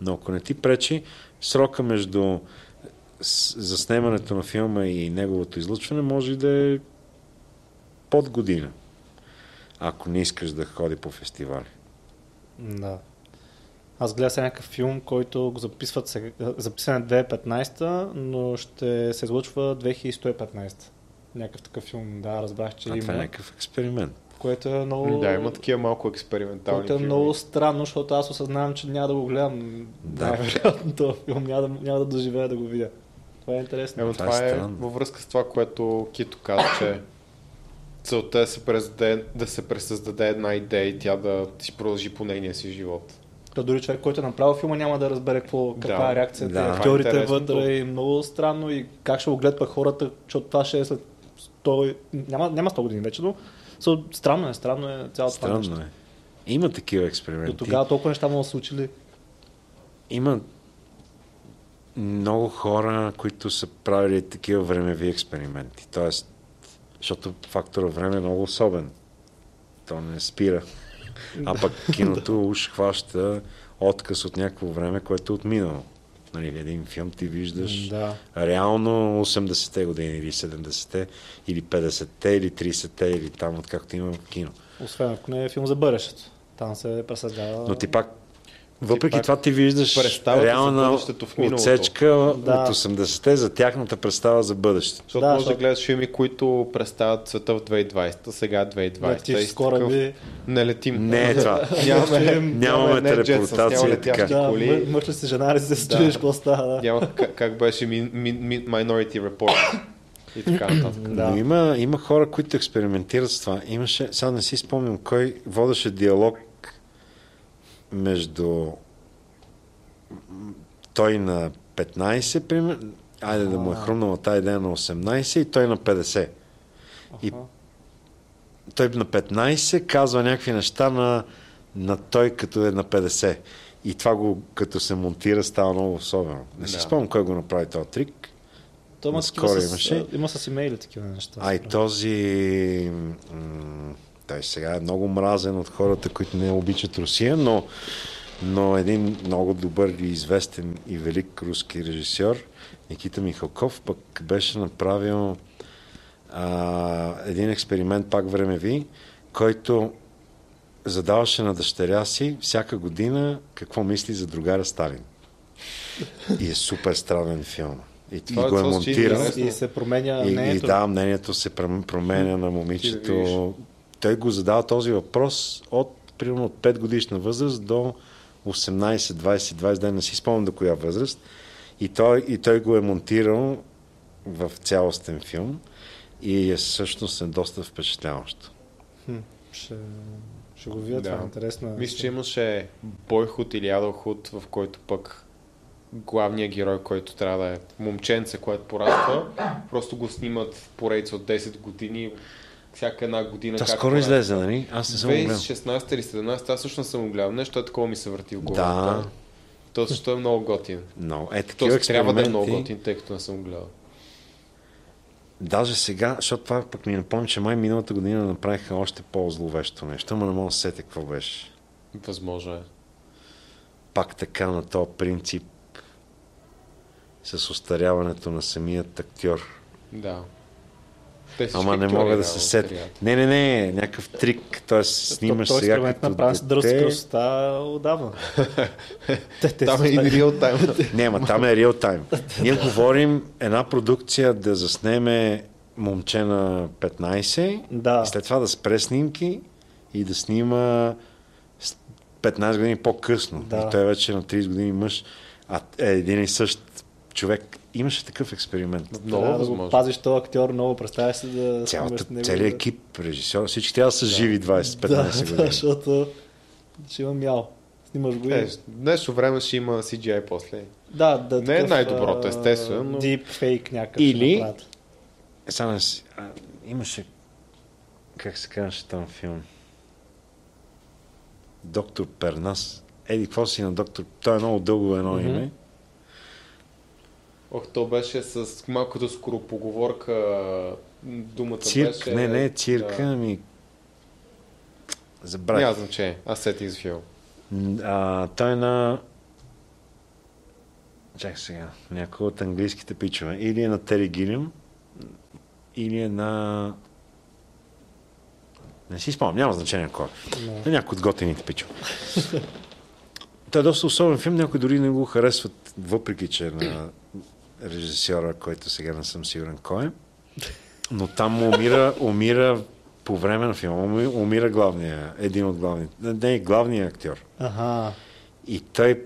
Но ако не ти пречи, срока между заснемането на филма и неговото излъчване може да е под година. Ако не искаш да ходи по фестивали. Да. Аз гледах сега някакъв филм, който го записват сега, записан е 2015, но ще се излъчва 2115. Някакъв такъв филм, да, разбрах, че А това е има. някакъв експеримент. Което е много... Да, има такива малко експериментални Което е филми. много странно, защото аз осъзнавам, че няма да го гледам. Да. Най-вероятно този филм няма да, няма да доживея да го видя. Това е интересно. Ема Това това, е е във връзка с това, което Кито каза, че целта е да се, пресъздаде, да се пресъздаде една идея и тя да си продължи по нейния си живот. То дори човек, който е направил филма, няма да разбере какво, каква Да. е реакцията. Да. Да. Актьорите е вътре и много странно и как ще го гледат хората, защото това ще е след 100... Няма, няма 100 години вече, но so, странно е, странно е цялото това нещо. Странно е. Има такива До експерименти. тогава толкова неща му са случили. Има много хора, които са правили такива времеви експерименти. Тоест, защото фактора време е много особен. То не спира. А пък (laughs) киното уж хваща отказ от някакво време, което е отминало. Нали, един филм ти виждаш Да. реално 80-те години или 70-те или 50-те или 30-те или там, откакто има кино. Освен ако не е филм за бъдещето. Там се пресъздава. Но ти пак, въпреки пак това ти виждаш реална в отсечка Да. от 80-те за тяхната представа за бъдещето. Защото Да, може да защото- гледаш филми, които представят света в 2020, сега е 2020. Летиш и с си кораби. такъв, Не летим. Не е това. (laughs) Нямаме, Нямаме не телепортация. Да, коли. мъ- мъж ли си жена ли се чудиш какво става. Да. Няма как, как беше ми, ми, ми, Minority Report и така нататък. Но Да. има, има хора, които експериментират с това. Имаше, сега не си спомням кой водеше диалог между той на 15, примерно, айде да му е хрумнала тази идея на 18 и той на 50. И той на 15 казва някакви неща на, на той като е на 50. И това го, като се монтира, става много особено. Не си Да. спомням кой го направи този трик. То има, с, имаше. има с имейли такива неща. А и според. този... м, Той сега е много мразен от хората, които не обичат Русия, но, но един много добър и известен и велик руски режисьор, Никита Михалков, пък беше направил а, един експеримент, пак времеви, който задаваше на дъщеря си всяка година какво мисли за другаря Сталин. И е супер странен филм. И, и Това е го е звучи монтирал. И се променя И, и мнението. да, мнението се променя на момичето. Той го задава този въпрос от примерно от 5 годишна възраст до 18, 20, 20 дни, не си спомням до коя възраст. И той, и той го е монтирал в цялостен филм и е всъщност е доста впечатляващо. Хм, ще, ще го видя, Да. това е интересно. Мисля, че имаше Бойхуд или Адълхуд, в който пък главният герой, който трябва да е момченце, което пораства, просто го снимат в поредица от 10 години всяка една година. Та скоро е. излезе, нали? Аз не съм го гледал. 2016 или 17, аз също не съм го гледал. Нещо е такова ми се върти в главата. Да. То също е много готин. Но е такива трябва да е много готин, тъй като не съм гледал. Даже сега, защото това пък ми напомня, че май миналата година направиха още по-зловещо нещо, но не мога да се сетя какво беше. Възможно е. Пак така на този принцип с остаряването на самият актьор. Да. Ама не мога да се сетя. Не, не, не, някакъв трик. Т.е. снимаш Той сега като направен с дръзка дете. красота отдавна. (laughs) те, те Там е и реал тайм. (laughs) Не, ма там е реал тайм. Ние говорим една продукция да заснеме момче на 15, Да. след това да спре снимки и да снима с 15 години по-късно. Да. И той е вече на 30 години мъж, а е един и същ човек. Имаше такъв експеримент. Много Трябва да го възможно. пазиш този актьор много. Представя се да Цялата, него. целият да- екип, режисьор, всички трябва да са живи 20-15 Да, години. да, (laughs) защото ще има мял. Снимаш го и... Е, днешно време ще има CGI после. Да, да. Не е такъв, най-доброто, а, естествено, но- Deep fake някакъв. Или-. Е, Само да си- а, имаше как се казваше там филм? Доктор Пернас. Еди, какво си на доктор? Той е много дълго едно Мгм. име. Ох, то беше с малкото скоропоговорка. Думата Цирк, беше... не, не, цирка, Да. ами... Забравих. Няма значение. Аз сетих за филм. М, А, той е на... Чакай сега. Някой от английските пичове. Или е на Тери Гилям, или е на... Не си спомням, няма значение кой. е. На някой от готените пичове. (laughs) Той е доста особен филм, някои дори не го харесват, въпреки че е на режисьора, който сега не съм сигурен кой е. Но там умира, умира по време на филма, уми- умира главния, един от главните, не, главният актьор. Ага. И той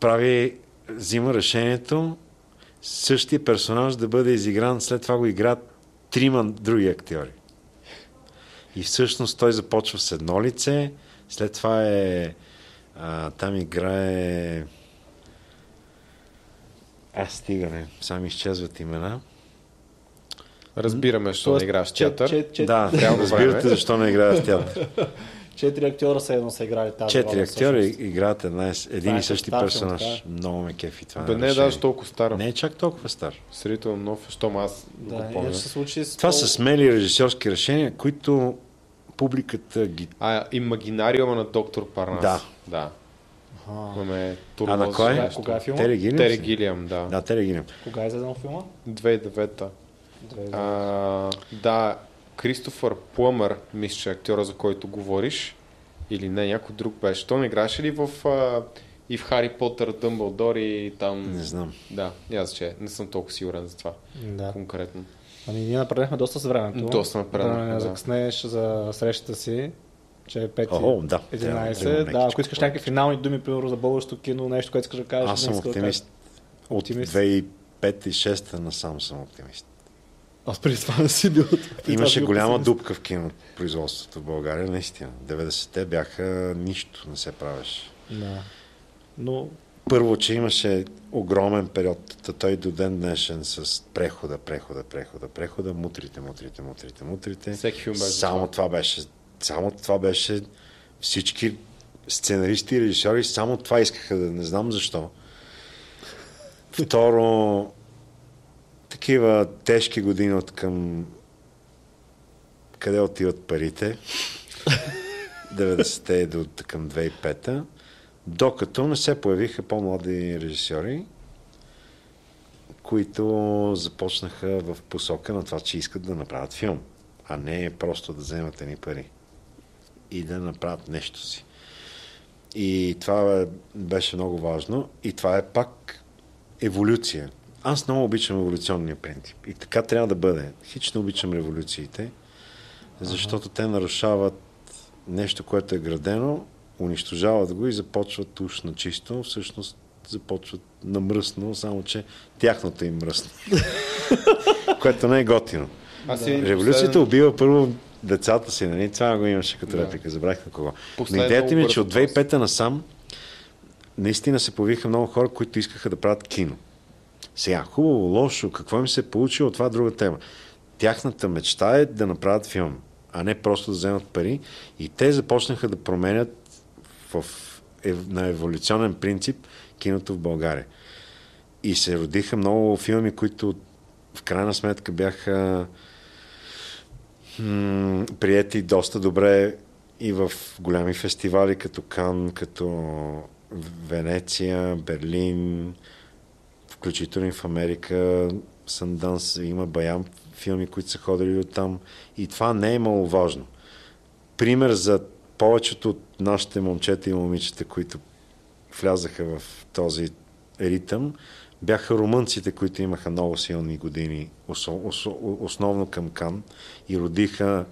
прави, взима решението същия персонаж да бъде изигран, след това го играят трима други актьори. И всъщност той започва с едно лице, след това е а, там играе аз стигаме, сами изчезват имена. Разбираме, защо не играеш в театър. чет- чет- Да, реално разбирате защо не играе в театър. (laughs) Четири актьора са едно са играли тази Четири всъщност. играят една, един е и същи стар филм, персонаж. така Много ме кефи това. Бе, не е даже толкова стара. Не е чак толкова стар. Сравнително нов, щом аз Да, го помня. се случи с Това пол- са смели режисьорски решения, които публиката ги... А, имагинариума на доктор Парнас. Да. Да. Имаме А турмоз. на кой? нещо. Кога е филма? Тери Гилям? Тери? Гилиам, да. Да, Тери Гилям. Кога е излезнал филма? 2009-та. А, да, Кристофър Плъмър, мисля, че е актьора, за който говориш. Или не, някой друг беше. Той не играше ли в а, и в Хари Потър, Дъмбълдор и там... Не знам. Да, няма че не съм толкова сигурен за това Да. конкретно. Ами ние напреднахме доста с времето. Доста напреднахме, Да, не да. закъснееш за срещата си, че е 5 О, да. 11. Трябва да Да, ако искаш някакви финални думи, примерно за българското кино, нещо, което искаш да кажеш. Аз съм искаш да оптимист. От Оптимист. 2005 и 2006 насам съм оптимист. Аз преди това не си бил. Имаше голяма дупка в кинопроизводството в България, наистина. 90-те бяха нищо, не се правеше. Да. Но Първо, че имаше огромен период, той до ден днешен с прехода, прехода, прехода, прехода, мутрите, мутрите, мутрите, мутрите. Всеки филм беше Само това беше, само това беше всички сценаристи и режисьори само това искаха да не знам защо. Второ, такива тежки години от към къде отиват парите. (laughs) 90-те до към 2005-та. Докато не се появиха по-млади режисьори, които започнаха в посока на това, че искат да направят филм, а не просто да вземат едни пари и да направят нещо си. И това беше много важно. И това е пак еволюция. Аз много обичам еволюционния принцип. И така трябва да бъде. Хич не обичам революциите, защото те нарушават нещо, което е градено, унищожават го и започват уж на чисто, всъщност започват на мръсно, само че тяхното им мръсно. (laughs) което не е готино. Революцията последен- убива първо децата си, нали? Това го имаше като Да. реплика, забравих на кого. Но идеята ми е, че от въпрос. 2005 насам наистина се появиха много хора, които искаха да правят кино. Сега, хубаво, лошо, какво им се е получило, това е друга тема. тяхната мечта е да направят филм, а не просто да вземат пари. И те започнаха да променят в, на еволюционен принцип киното в България. И се родиха много филми, които в крайна сметка бяха м- приети доста добре и в голями фестивали, като Кан, като Венеция, Берлин, включително и в Америка, Санданс, има Баям филми, които са ходили от там. И това не е маловажно. Пример за повечето от нашите момчета и момичета, които влязаха в този ритъм, бяха румънците, които имаха много силни години, основно към Кан и родиха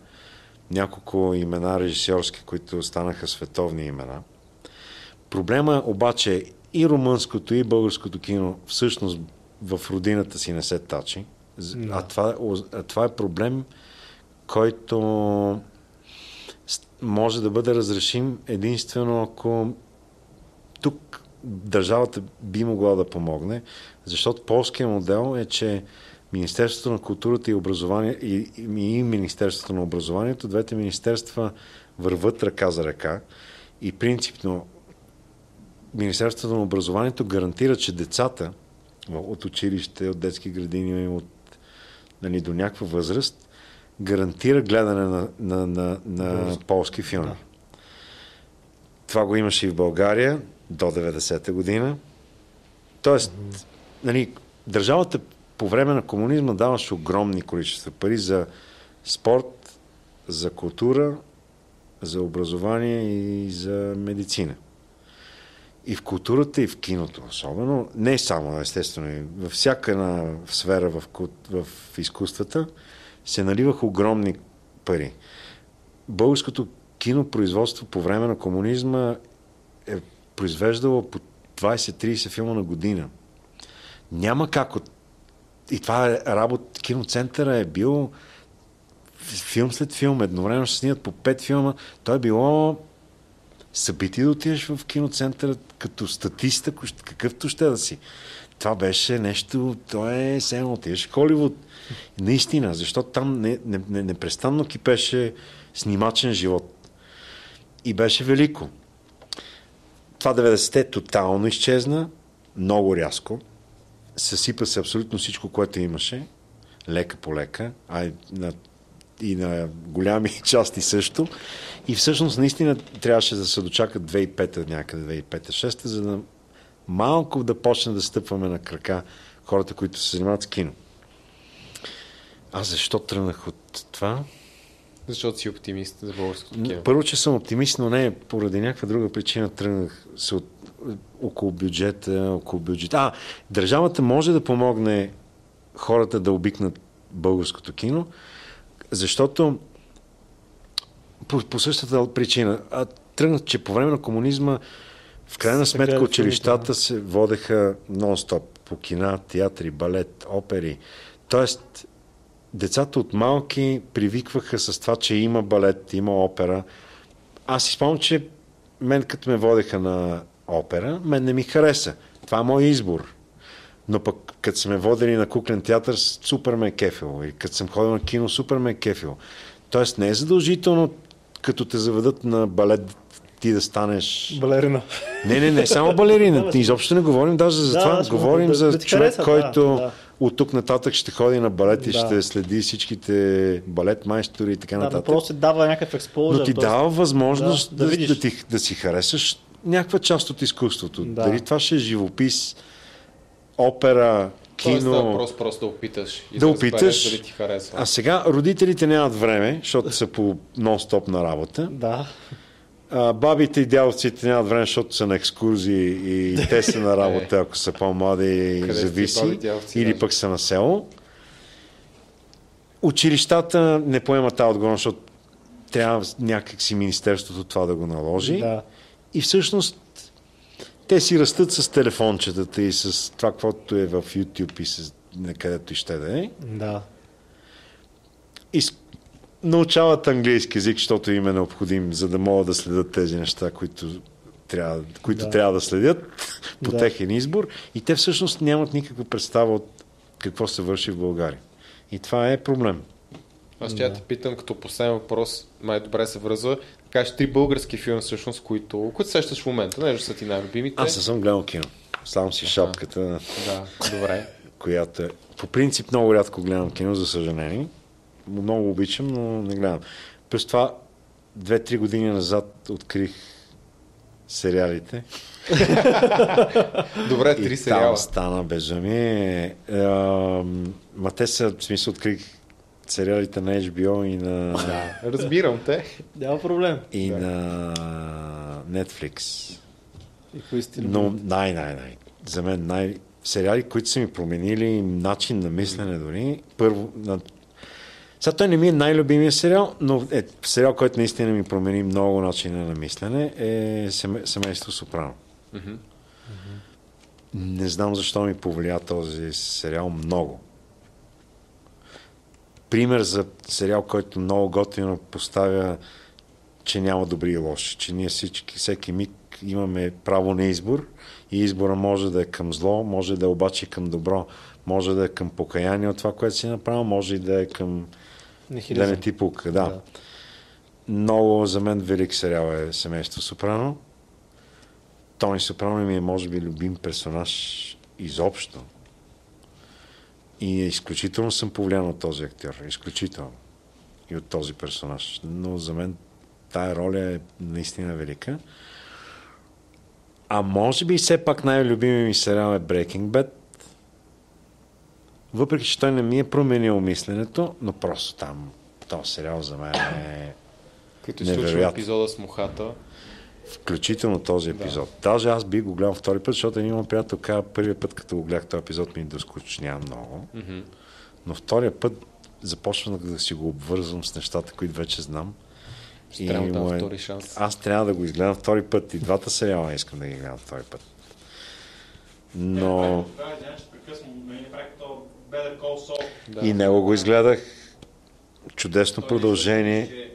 няколко имена режисьорски, които станаха световни имена. Проблема обаче и румънското, и българското кино всъщност в родината си не се тачи. А, това, а това е проблем, който може да бъде разрешим единствено ако тук държавата би могла да помогне, защото полския модел е, че Министерството на културата и образование и, и Министерството на образованието, двете министерства върват ръка за ръка и принципно Министерството на образованието гарантира, че децата от училище, от детски градини, от, нали, до някаква възраст, гарантира гледане на, на, на, на полски филми. Да. Това го имаше и в България до 90-та година. Тоест, mm-hmm. нали, държавата по време на комунизма даваше огромни количества пари за спорт, за култура, за образование и за медицина. И в културата, и в киното особено, не само, естествено, и във всяка една сфера в, в изкуствата, се наливаха огромни пари. Българското кинопроизводство по време на комунизма е произвеждало по 20-30 филма на година. Няма как от и това е работа, киноцентъра е бил филм след филм, едновременно ще снимат по пет филма. То е било събитие да отидеш в киноцентъра като статиста, какъвто ще да си. Това беше нещо, то е сега отидеш в Холивуд. Наистина, защото там не, не, не, непрестанно кипеше снимачен живот. И беше велико. Това 90-те тотално изчезна, много рязко съсипа се абсолютно всичко, което имаше, лека по лека, а и на, и на голями (laughs) части също. И всъщност наистина трябваше да се дочакат 2005-та, някъде 2005-2006, за да малко да почне да стъпваме на крака хората, които се занимават с кино. Аз защо тръгнах от това? Защото си оптимист за българското кино. Първо, че съм оптимист, но не поради някаква друга причина тръгнах се от около бюджета, около бюджета. А, държавата може да помогне хората да обикнат българското кино, защото по, по същата причина. А, тръгнат, че по време на комунизма в крайна сметка училищата се водеха нон-стоп по кина, театри, балет, опери. Тоест, децата от малки привикваха с това, че има балет, има опера. Аз си спомням, че мен като ме водеха на опера, мен не ми хареса. Това е мой избор. Но пък, като сме водени на куклен театър, супер ме е кефил. И като съм ходил на кино, супер ме е кефил. Тоест не е задължително, като те заведат на балет, ти да станеш... Балерина. Не, не, не, само балерина. (laughs) Изобщо не говорим даже за да, това. Говорим да, за да човек, хареса, който да, да. От тук нататък ще ходи на балет и да. ще следи всичките балет майстори и така да, нататък. Да, просто дава някакъв експозър. Но ти дава възможност да, да, да, да, ти, да си харесаш някаква част от изкуството. Да. Дали това ще е живопис, опера, кино. Тоест, въпрос просто да опиташ. И да, да опиташ. Дали ти харесва. А сега родителите нямат време, защото са по нон-стоп на работа. Да. А, бабите и дядовците нямат време, защото са на екскурзии и (laughs) те са на работа, ако са по-млади и зависи. Или пък са на село. Училищата не поемат тази отговорност, защото трябва някак си Министерството това да го наложи. Да. И всъщност те си растат с телефончетата и с това, каквото е в YouTube и с където и ще да е. Да. И научават английски язик, защото им е необходим, за да могат да следят тези неща, които трябва, които да. трябва да следят по да. техен избор. И те всъщност нямат никаква представа от какво се върши в България. И това е проблем. Аз ще я те питам като последен въпрос, май добре се връзва. Да кажеш три български филми всъщност, които, които сещаш в момента, не са ти най-любимите. Аз не съм гледал кино. Славам си шапката, Да, добре. (laughs) която е... По принцип много рядко гледам кино, за съжаление. Много обичам, но не гледам. През това две-три години назад открих сериалите. (laughs) Добре, И три там сериала. стана безумие. Ам, Ма те са, в смисъл, открих сериалите на HBO и на, Да, разбирам те. Няма проблем. и Да. на Netflix. И кои сте Но най, най, най. За мен най... Сериали, които са ми променили начин на мислене дори. Първо, на... Сега той не ми е най-любимия сериал, но е, сериал, който наистина ми промени много начина на мислене е семе... Семейство Сопрано. Мгм. Не знам защо ми повлия този сериал много. Пример за сериал, който много готино поставя, че няма добри и лоши, че ние всички, всеки миг имаме право на избор и избора може да е към зло, може да е обаче към добро, може да е към покаяние от това, което си направил, може и да е към да не ти пука. Да. Да. Много за мен велик сериал е Семейство Сопрано. Тони Сопрано ми е, може би, любим персонаж изобщо. И изключително съм повлиян от този актьор. Изключително. И от този персонаж. Но за мен тая роля е наистина велика. А може би все пак най-любимият ми сериал е Breaking Bad. Въпреки, че той не ми е променил мисленето, но просто там този сериал за мен е Като изключва Невероятно. епизода с мухата. включително този епизод. Да. Даже аз би го гледал втори път, защото един мой приятел каза, първият път, като го гледах този епизод, ми доскучня много. Мгм. Но втория път започнах да си го обвързвам с нещата, които вече знам. Ще трябва да му е- втори шанс. Аз трябва да го изгледам втори път. И двата сериала искам да ги гледам втори път. Но Тогава, и него го изгледах. Чудесно продължение.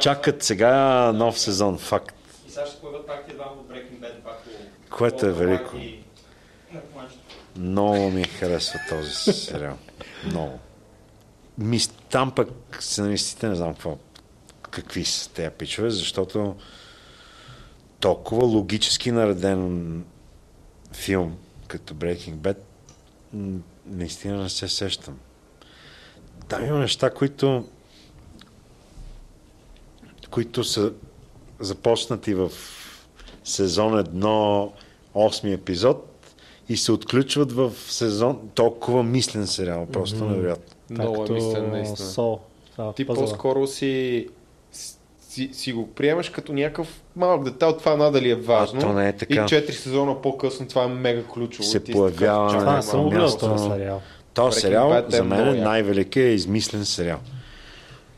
Чакат сега нов сезон. Факт. И сега ще появят пак двама от Breaking Bad, пак Което е велико. Много ми харесва този сериал. Много. Мис, там пък сценаристите не знам какво, какви са тези пичове, защото толкова логически нареден филм, като Breaking Bad, наистина не се сещам. Там има неща, които които са започнати в сезон 1, 8 епизод и се отключват в сезон толкова мислен сериал. Просто Мгм. невероятно. Много е мислен, наистина. Сол. Това, Ти пъзела. по-скоро си, си, си го приемаш като някакъв малък детал, това надали е важно. А то не е така. И 4 сезона по-късно това е мега ключово. Се появява такъв, чакай Това гледал място. този сериал. Този сериал е за мен е най-великият измислен сериал.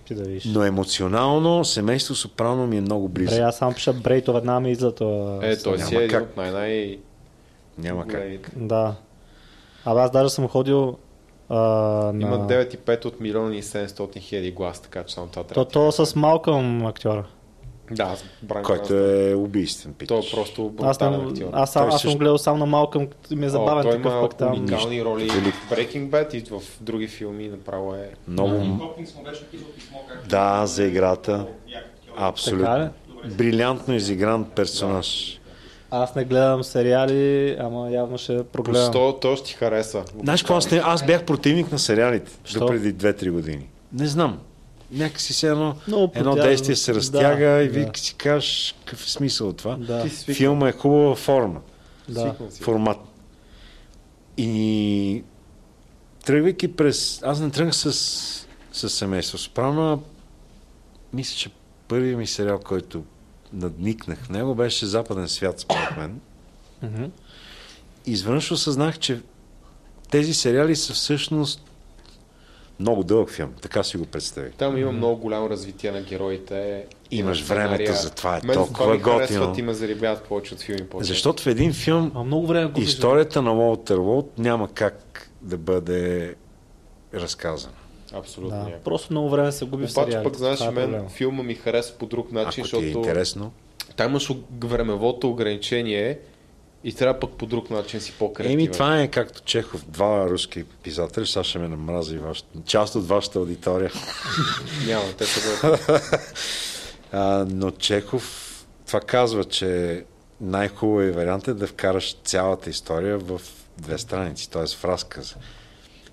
Ти да видиш. Но емоционално семейство Сопрано ми е много близо. Добре, аз само пиша Брейто, веднага ми излиза това. Е, той си Няма е един от най-най... Няма как. Да. Абе, аз даже съм ходил а, на... Има 9,5 от милион и 700 хиляди глас, така че само това То, трябва. то с Малкъм актьора. Да, аз Брайан Който е убийствен пич. Той е просто Аз, брутален актьор. аз, Той аз съм гледал само на Малкъм, ми е забавен О, той такъв пък там. уникални роли в Breaking Bad и в други филми направо е... Много... Да, за играта. Абсолютно. Брилянтно изигран персонаж. Аз не гледам сериали, ама явно ще прогледам. То, то ще ти хареса. Знаеш какво? Аз, не- аз бях противник на сериалите Що? до преди 2-3 години. Не знам. Някакси се едно, Много едно действие се разтяга Да, и да. вик си кажеш какъв е смисъл от това. Да. Филма е хубава форма, да. Формат. И тръгвайки през... Аз не тръгнах с, с семейство. Справно, мисля, че първият ми сериал, който надникнах в него, беше Западен свят, според мен. И изведнъж осъзнах, че тези сериали са всъщност много дълъг филм. Така си го представих. Там има много голямо развитие на героите. Имаш времето за това, е Мен толкова харесват готино. и ме зарибяват повече от филми. по Защото в един филм А много време го историята на Уолтер Уолт няма как да бъде разказана. Абсолютно Да, просто много време се губи в Обаче сериалите. пък, знаеш, е мен проблема. филма ми харесва по друг начин, Ако ти е защото интересно. там имаш времевото ограничение И трябва пък по друг начин си по-креативен. Еми, това е както Чехов, два руски писатели, сега ще ме намрази вашата, част от вашата аудитория. (laughs) Няма, те са (laughs) А, но Чехов това казва, че най-хубавият вариант е да вкараш цялата история в две страници, т.е. в разказ.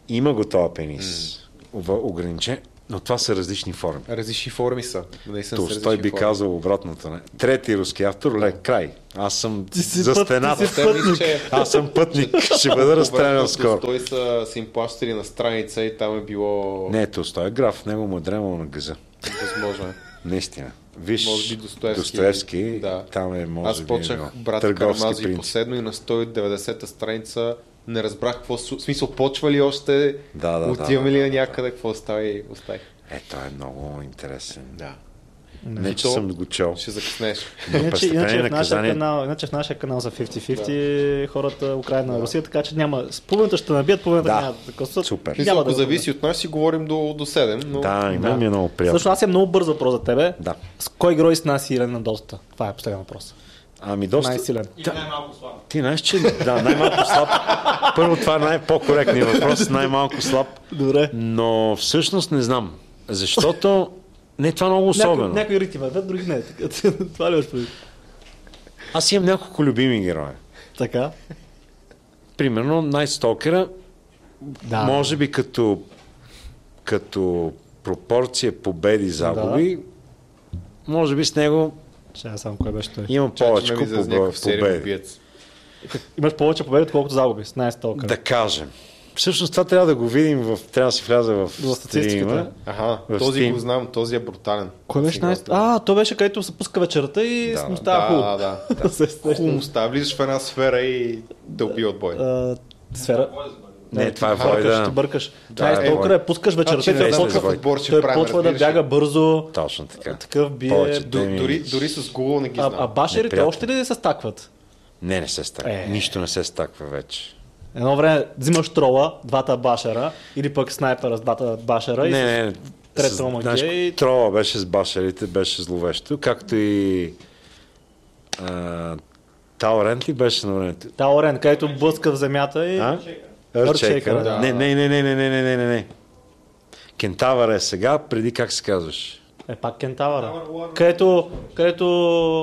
Има го този пенис. Mm. Ограничен, но това са различни форми. Различни форми са. Наистина са Толстой различни би форми. казал обратното. Не? Трети руски автор, лек, край. Аз съм Ти си за път- стената. ти си че Аз съм пътник. (laughs) Ще бъда разстрелян скоро. Той са, са им плащали на страница и там е било Не, Толстой е граф, него му е дремало на гъза. възможно. е. Наистина. Виж, Може би Достоевски. Достоевски Да. там е, може Аз би, почнах било брат търговски Карамазо и принцип. последно и на 190-та страница не разбрах какво... В смисъл, почва ли още? Да, да, да, Отиваме да, ли да, на някъде? Какво става и оставих. Е, той е много интересен. Да. Не, че съм го чел. Ще закъснеш. Иначе, иначе, в нашия наказание. канал, иначе в нашия канал са 50-50 хората Украина, Русия, така че няма. С половината ще набият, половината Да. няма да късат. Супер. Няма ако да зависи от нас, си говорим до, до 7, но... Да, и Да. ми е много приятно. Също аз имам много бърз въпрос за тебе. Да. С кой герой си най-силен на доста? Това е последен въпрос. Ами доста... Най-силен. Или най-малко слабо. Ти знаеш, че да, най-малко слаб. Първо, това е най-по-коректният въпрос, най-малко слаб. Добре. Но всъщност не знам. Защото не е това много особено. Някои, някои рити вървят, други не. Така- (laughs) Това ли имаш предвид? Аз имам няколко любими герои. Така. Примерно, Найт-Стокера, Да. може би като, като пропорция победи-загуби, може би с него Ще я само кой беше той. имам повече победи. Имаш повече победи, отколкото загуби. С най-столка. Да кажем. Всъщност това трябва да го видим, в, трябва да си вляза в, В статистиката. стрима. Аха, В този Steam. го знам, този е брутален. Кой беше най А, то беше където се пуска вечерта и Да, с му става Да, хубаво. да, да. (laughs) Хубаво му става, влизаш в една сфера и да убива отбой. А, Сфера. Да? Не, това е Войда. ти бъркаш. Да, Това е е толкова Войда. е, пускаш вечерта не той е почва, ще той почва да бяга бързо, Точно така. такъв бие. Дори, дори с Google не ги А, знам. а башерите Неприятно. още ли се стакват? Не, не се стаква. Е. Нищо не се стаква вече. Едно време взимаш трола, двата башера, или пък снайпера с двата башера и Не, с- не. трета с- омаге знаеш, и- Трола беше с башерите, беше зловещо, както и а, Таурент ли беше на времето? Таурен, където блъска в земята и... А? Earthshaker, да. Не, не, не, не, не, не, не, не, не. Кентавър е сега, преди как се казваш? Е, пак кентавъра. War. Където... където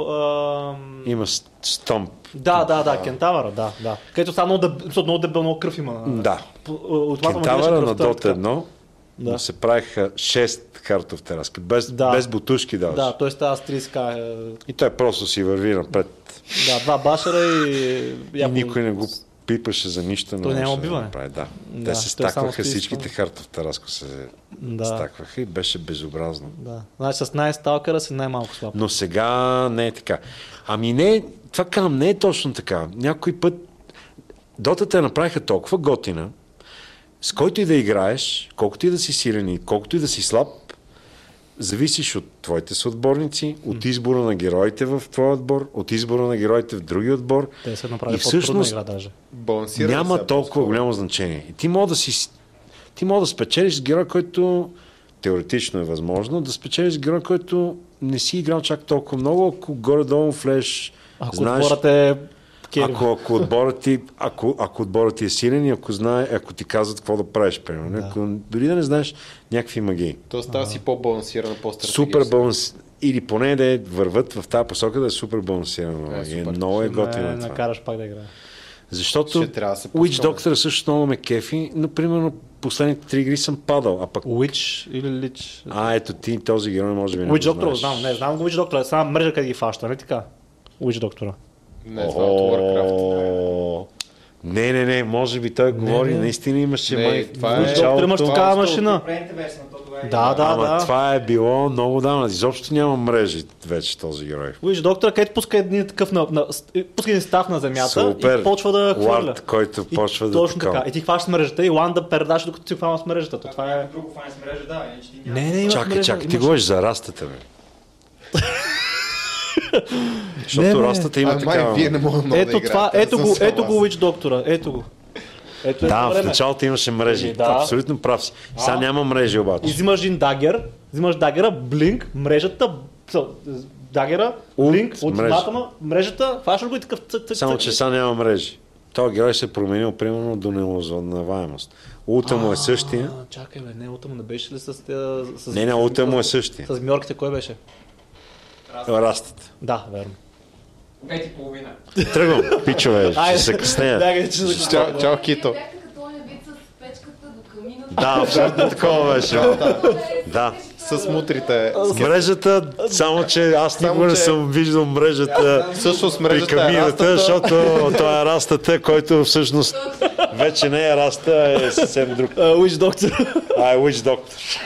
ам... Има стомп. Да, да, да, кентавъра, да, да. Където става много, деб... много дебел, много кръв има. Да. Автоматно му Кентавъра на Dota така. 1 Да. се правиха 6 картов тераски, без, Да. без бутушки даже. Да, той става с 30к. е, И той просто си върви напред. Да, два башера и... И никой не го пипаше за нищо. Той не можеше да направи, Да. Да, Те се стакваха всичките харта в Тараско се Да. стакваха и беше безобразно. Да. Значи с най-сталкъра си най-малко слаб. Но сега не е така. Ами не, това казвам, не е точно така. Някой път Дотата я направиха толкова готина, с който и да играеш, колкото и да си силен и колкото и да си слаб, зависиш от твоите съотборници, от избора на героите в твоя отбор, от избора на героите в други отбор. Те се направи и по-трудна всъщност игра даже. Няма сега толкова по-скоро. голямо значение. И ти мога да си ти мога да спечелиш с герой, който теоретично е възможно, да спечелиш с герой, който не си играл чак толкова много, ако горе-долу влезеш, Ако знаеш, отборът е Кери. ако, ако, отборът ти, ако, ако отборът ти е силен и ако, знае, ако ти казват какво да правиш, примерно. Да. Ако, дори да не знаеш някакви магии. То става си по-балансирано, по-стратегически. Супер баланс. Или поне да е, върват в тази посока да е супер балансирана. Е, Е, супер. много е Ще готино това. накараш пак да играе. Защото да се Witch. Doctor също много ме кефи, но примерно последните три игри съм падал, а пък Witch или Lich? а, ето ти този герой може би не Witch Doctor, знам, не, знам го Witch Doctor, е само мрежа къде ги фаща, не така? Witch Doctor. Не, това е Warcraft. Не, не, не, може би той говори, не. наистина имаше Не, май това е- началото. Имаш това такава машина. Е Да, да, Ама да. това е било много давно. Изобщо няма мрежи вече този герой. Witch Doctor, където пуска един такъв на, на, пуска един став на земята Супер. и почва да хвърля. Лард, който И почва да Точно така. И ти хващаш мрежата и Лан да передаш, докато си хвана с мрежата. То това е... Друго файн с мрежа, да, ти. Не, не, Чакай, мрежа, чакай, ти говориш за растата, бе. (laughs) Защото Не, растата има А, май, вие не мога много Ето да това, играете, ето го, ето го. Witch Доктора, ето го. Ето едно Да, в началото имаше мрежи. Да. Абсолютно прав си. Сега А? няма мрежи И обаче. взимаш един дагер, взимаш дагера, блинк, мрежата, дагера, Ult, линк, мрежа. ултиматума, мрежата, фащаш го и такъв цък, цък, Само, че сега няма мрежи. Той герой се е променил примерно до неузнаваемост. Улта му е същия. А, Чакай, бе, не, Улта му не беше ли с... те- с Не, не, улта му е същия. С мьорките кой беше? Растът. Да, верно. Пет и половина. Тръгвам, пичове, ще се къснея. Дагер, че за Чао, чао Кито. Да, абсолютно такова беше. Да. С мутрите. Мрежата, само че аз никога не съм виждал мрежата Всъщност при е камината, защото това е растата, който всъщност вече не е раста, е съвсем друг. Уич доктор. А е Witch Doctor.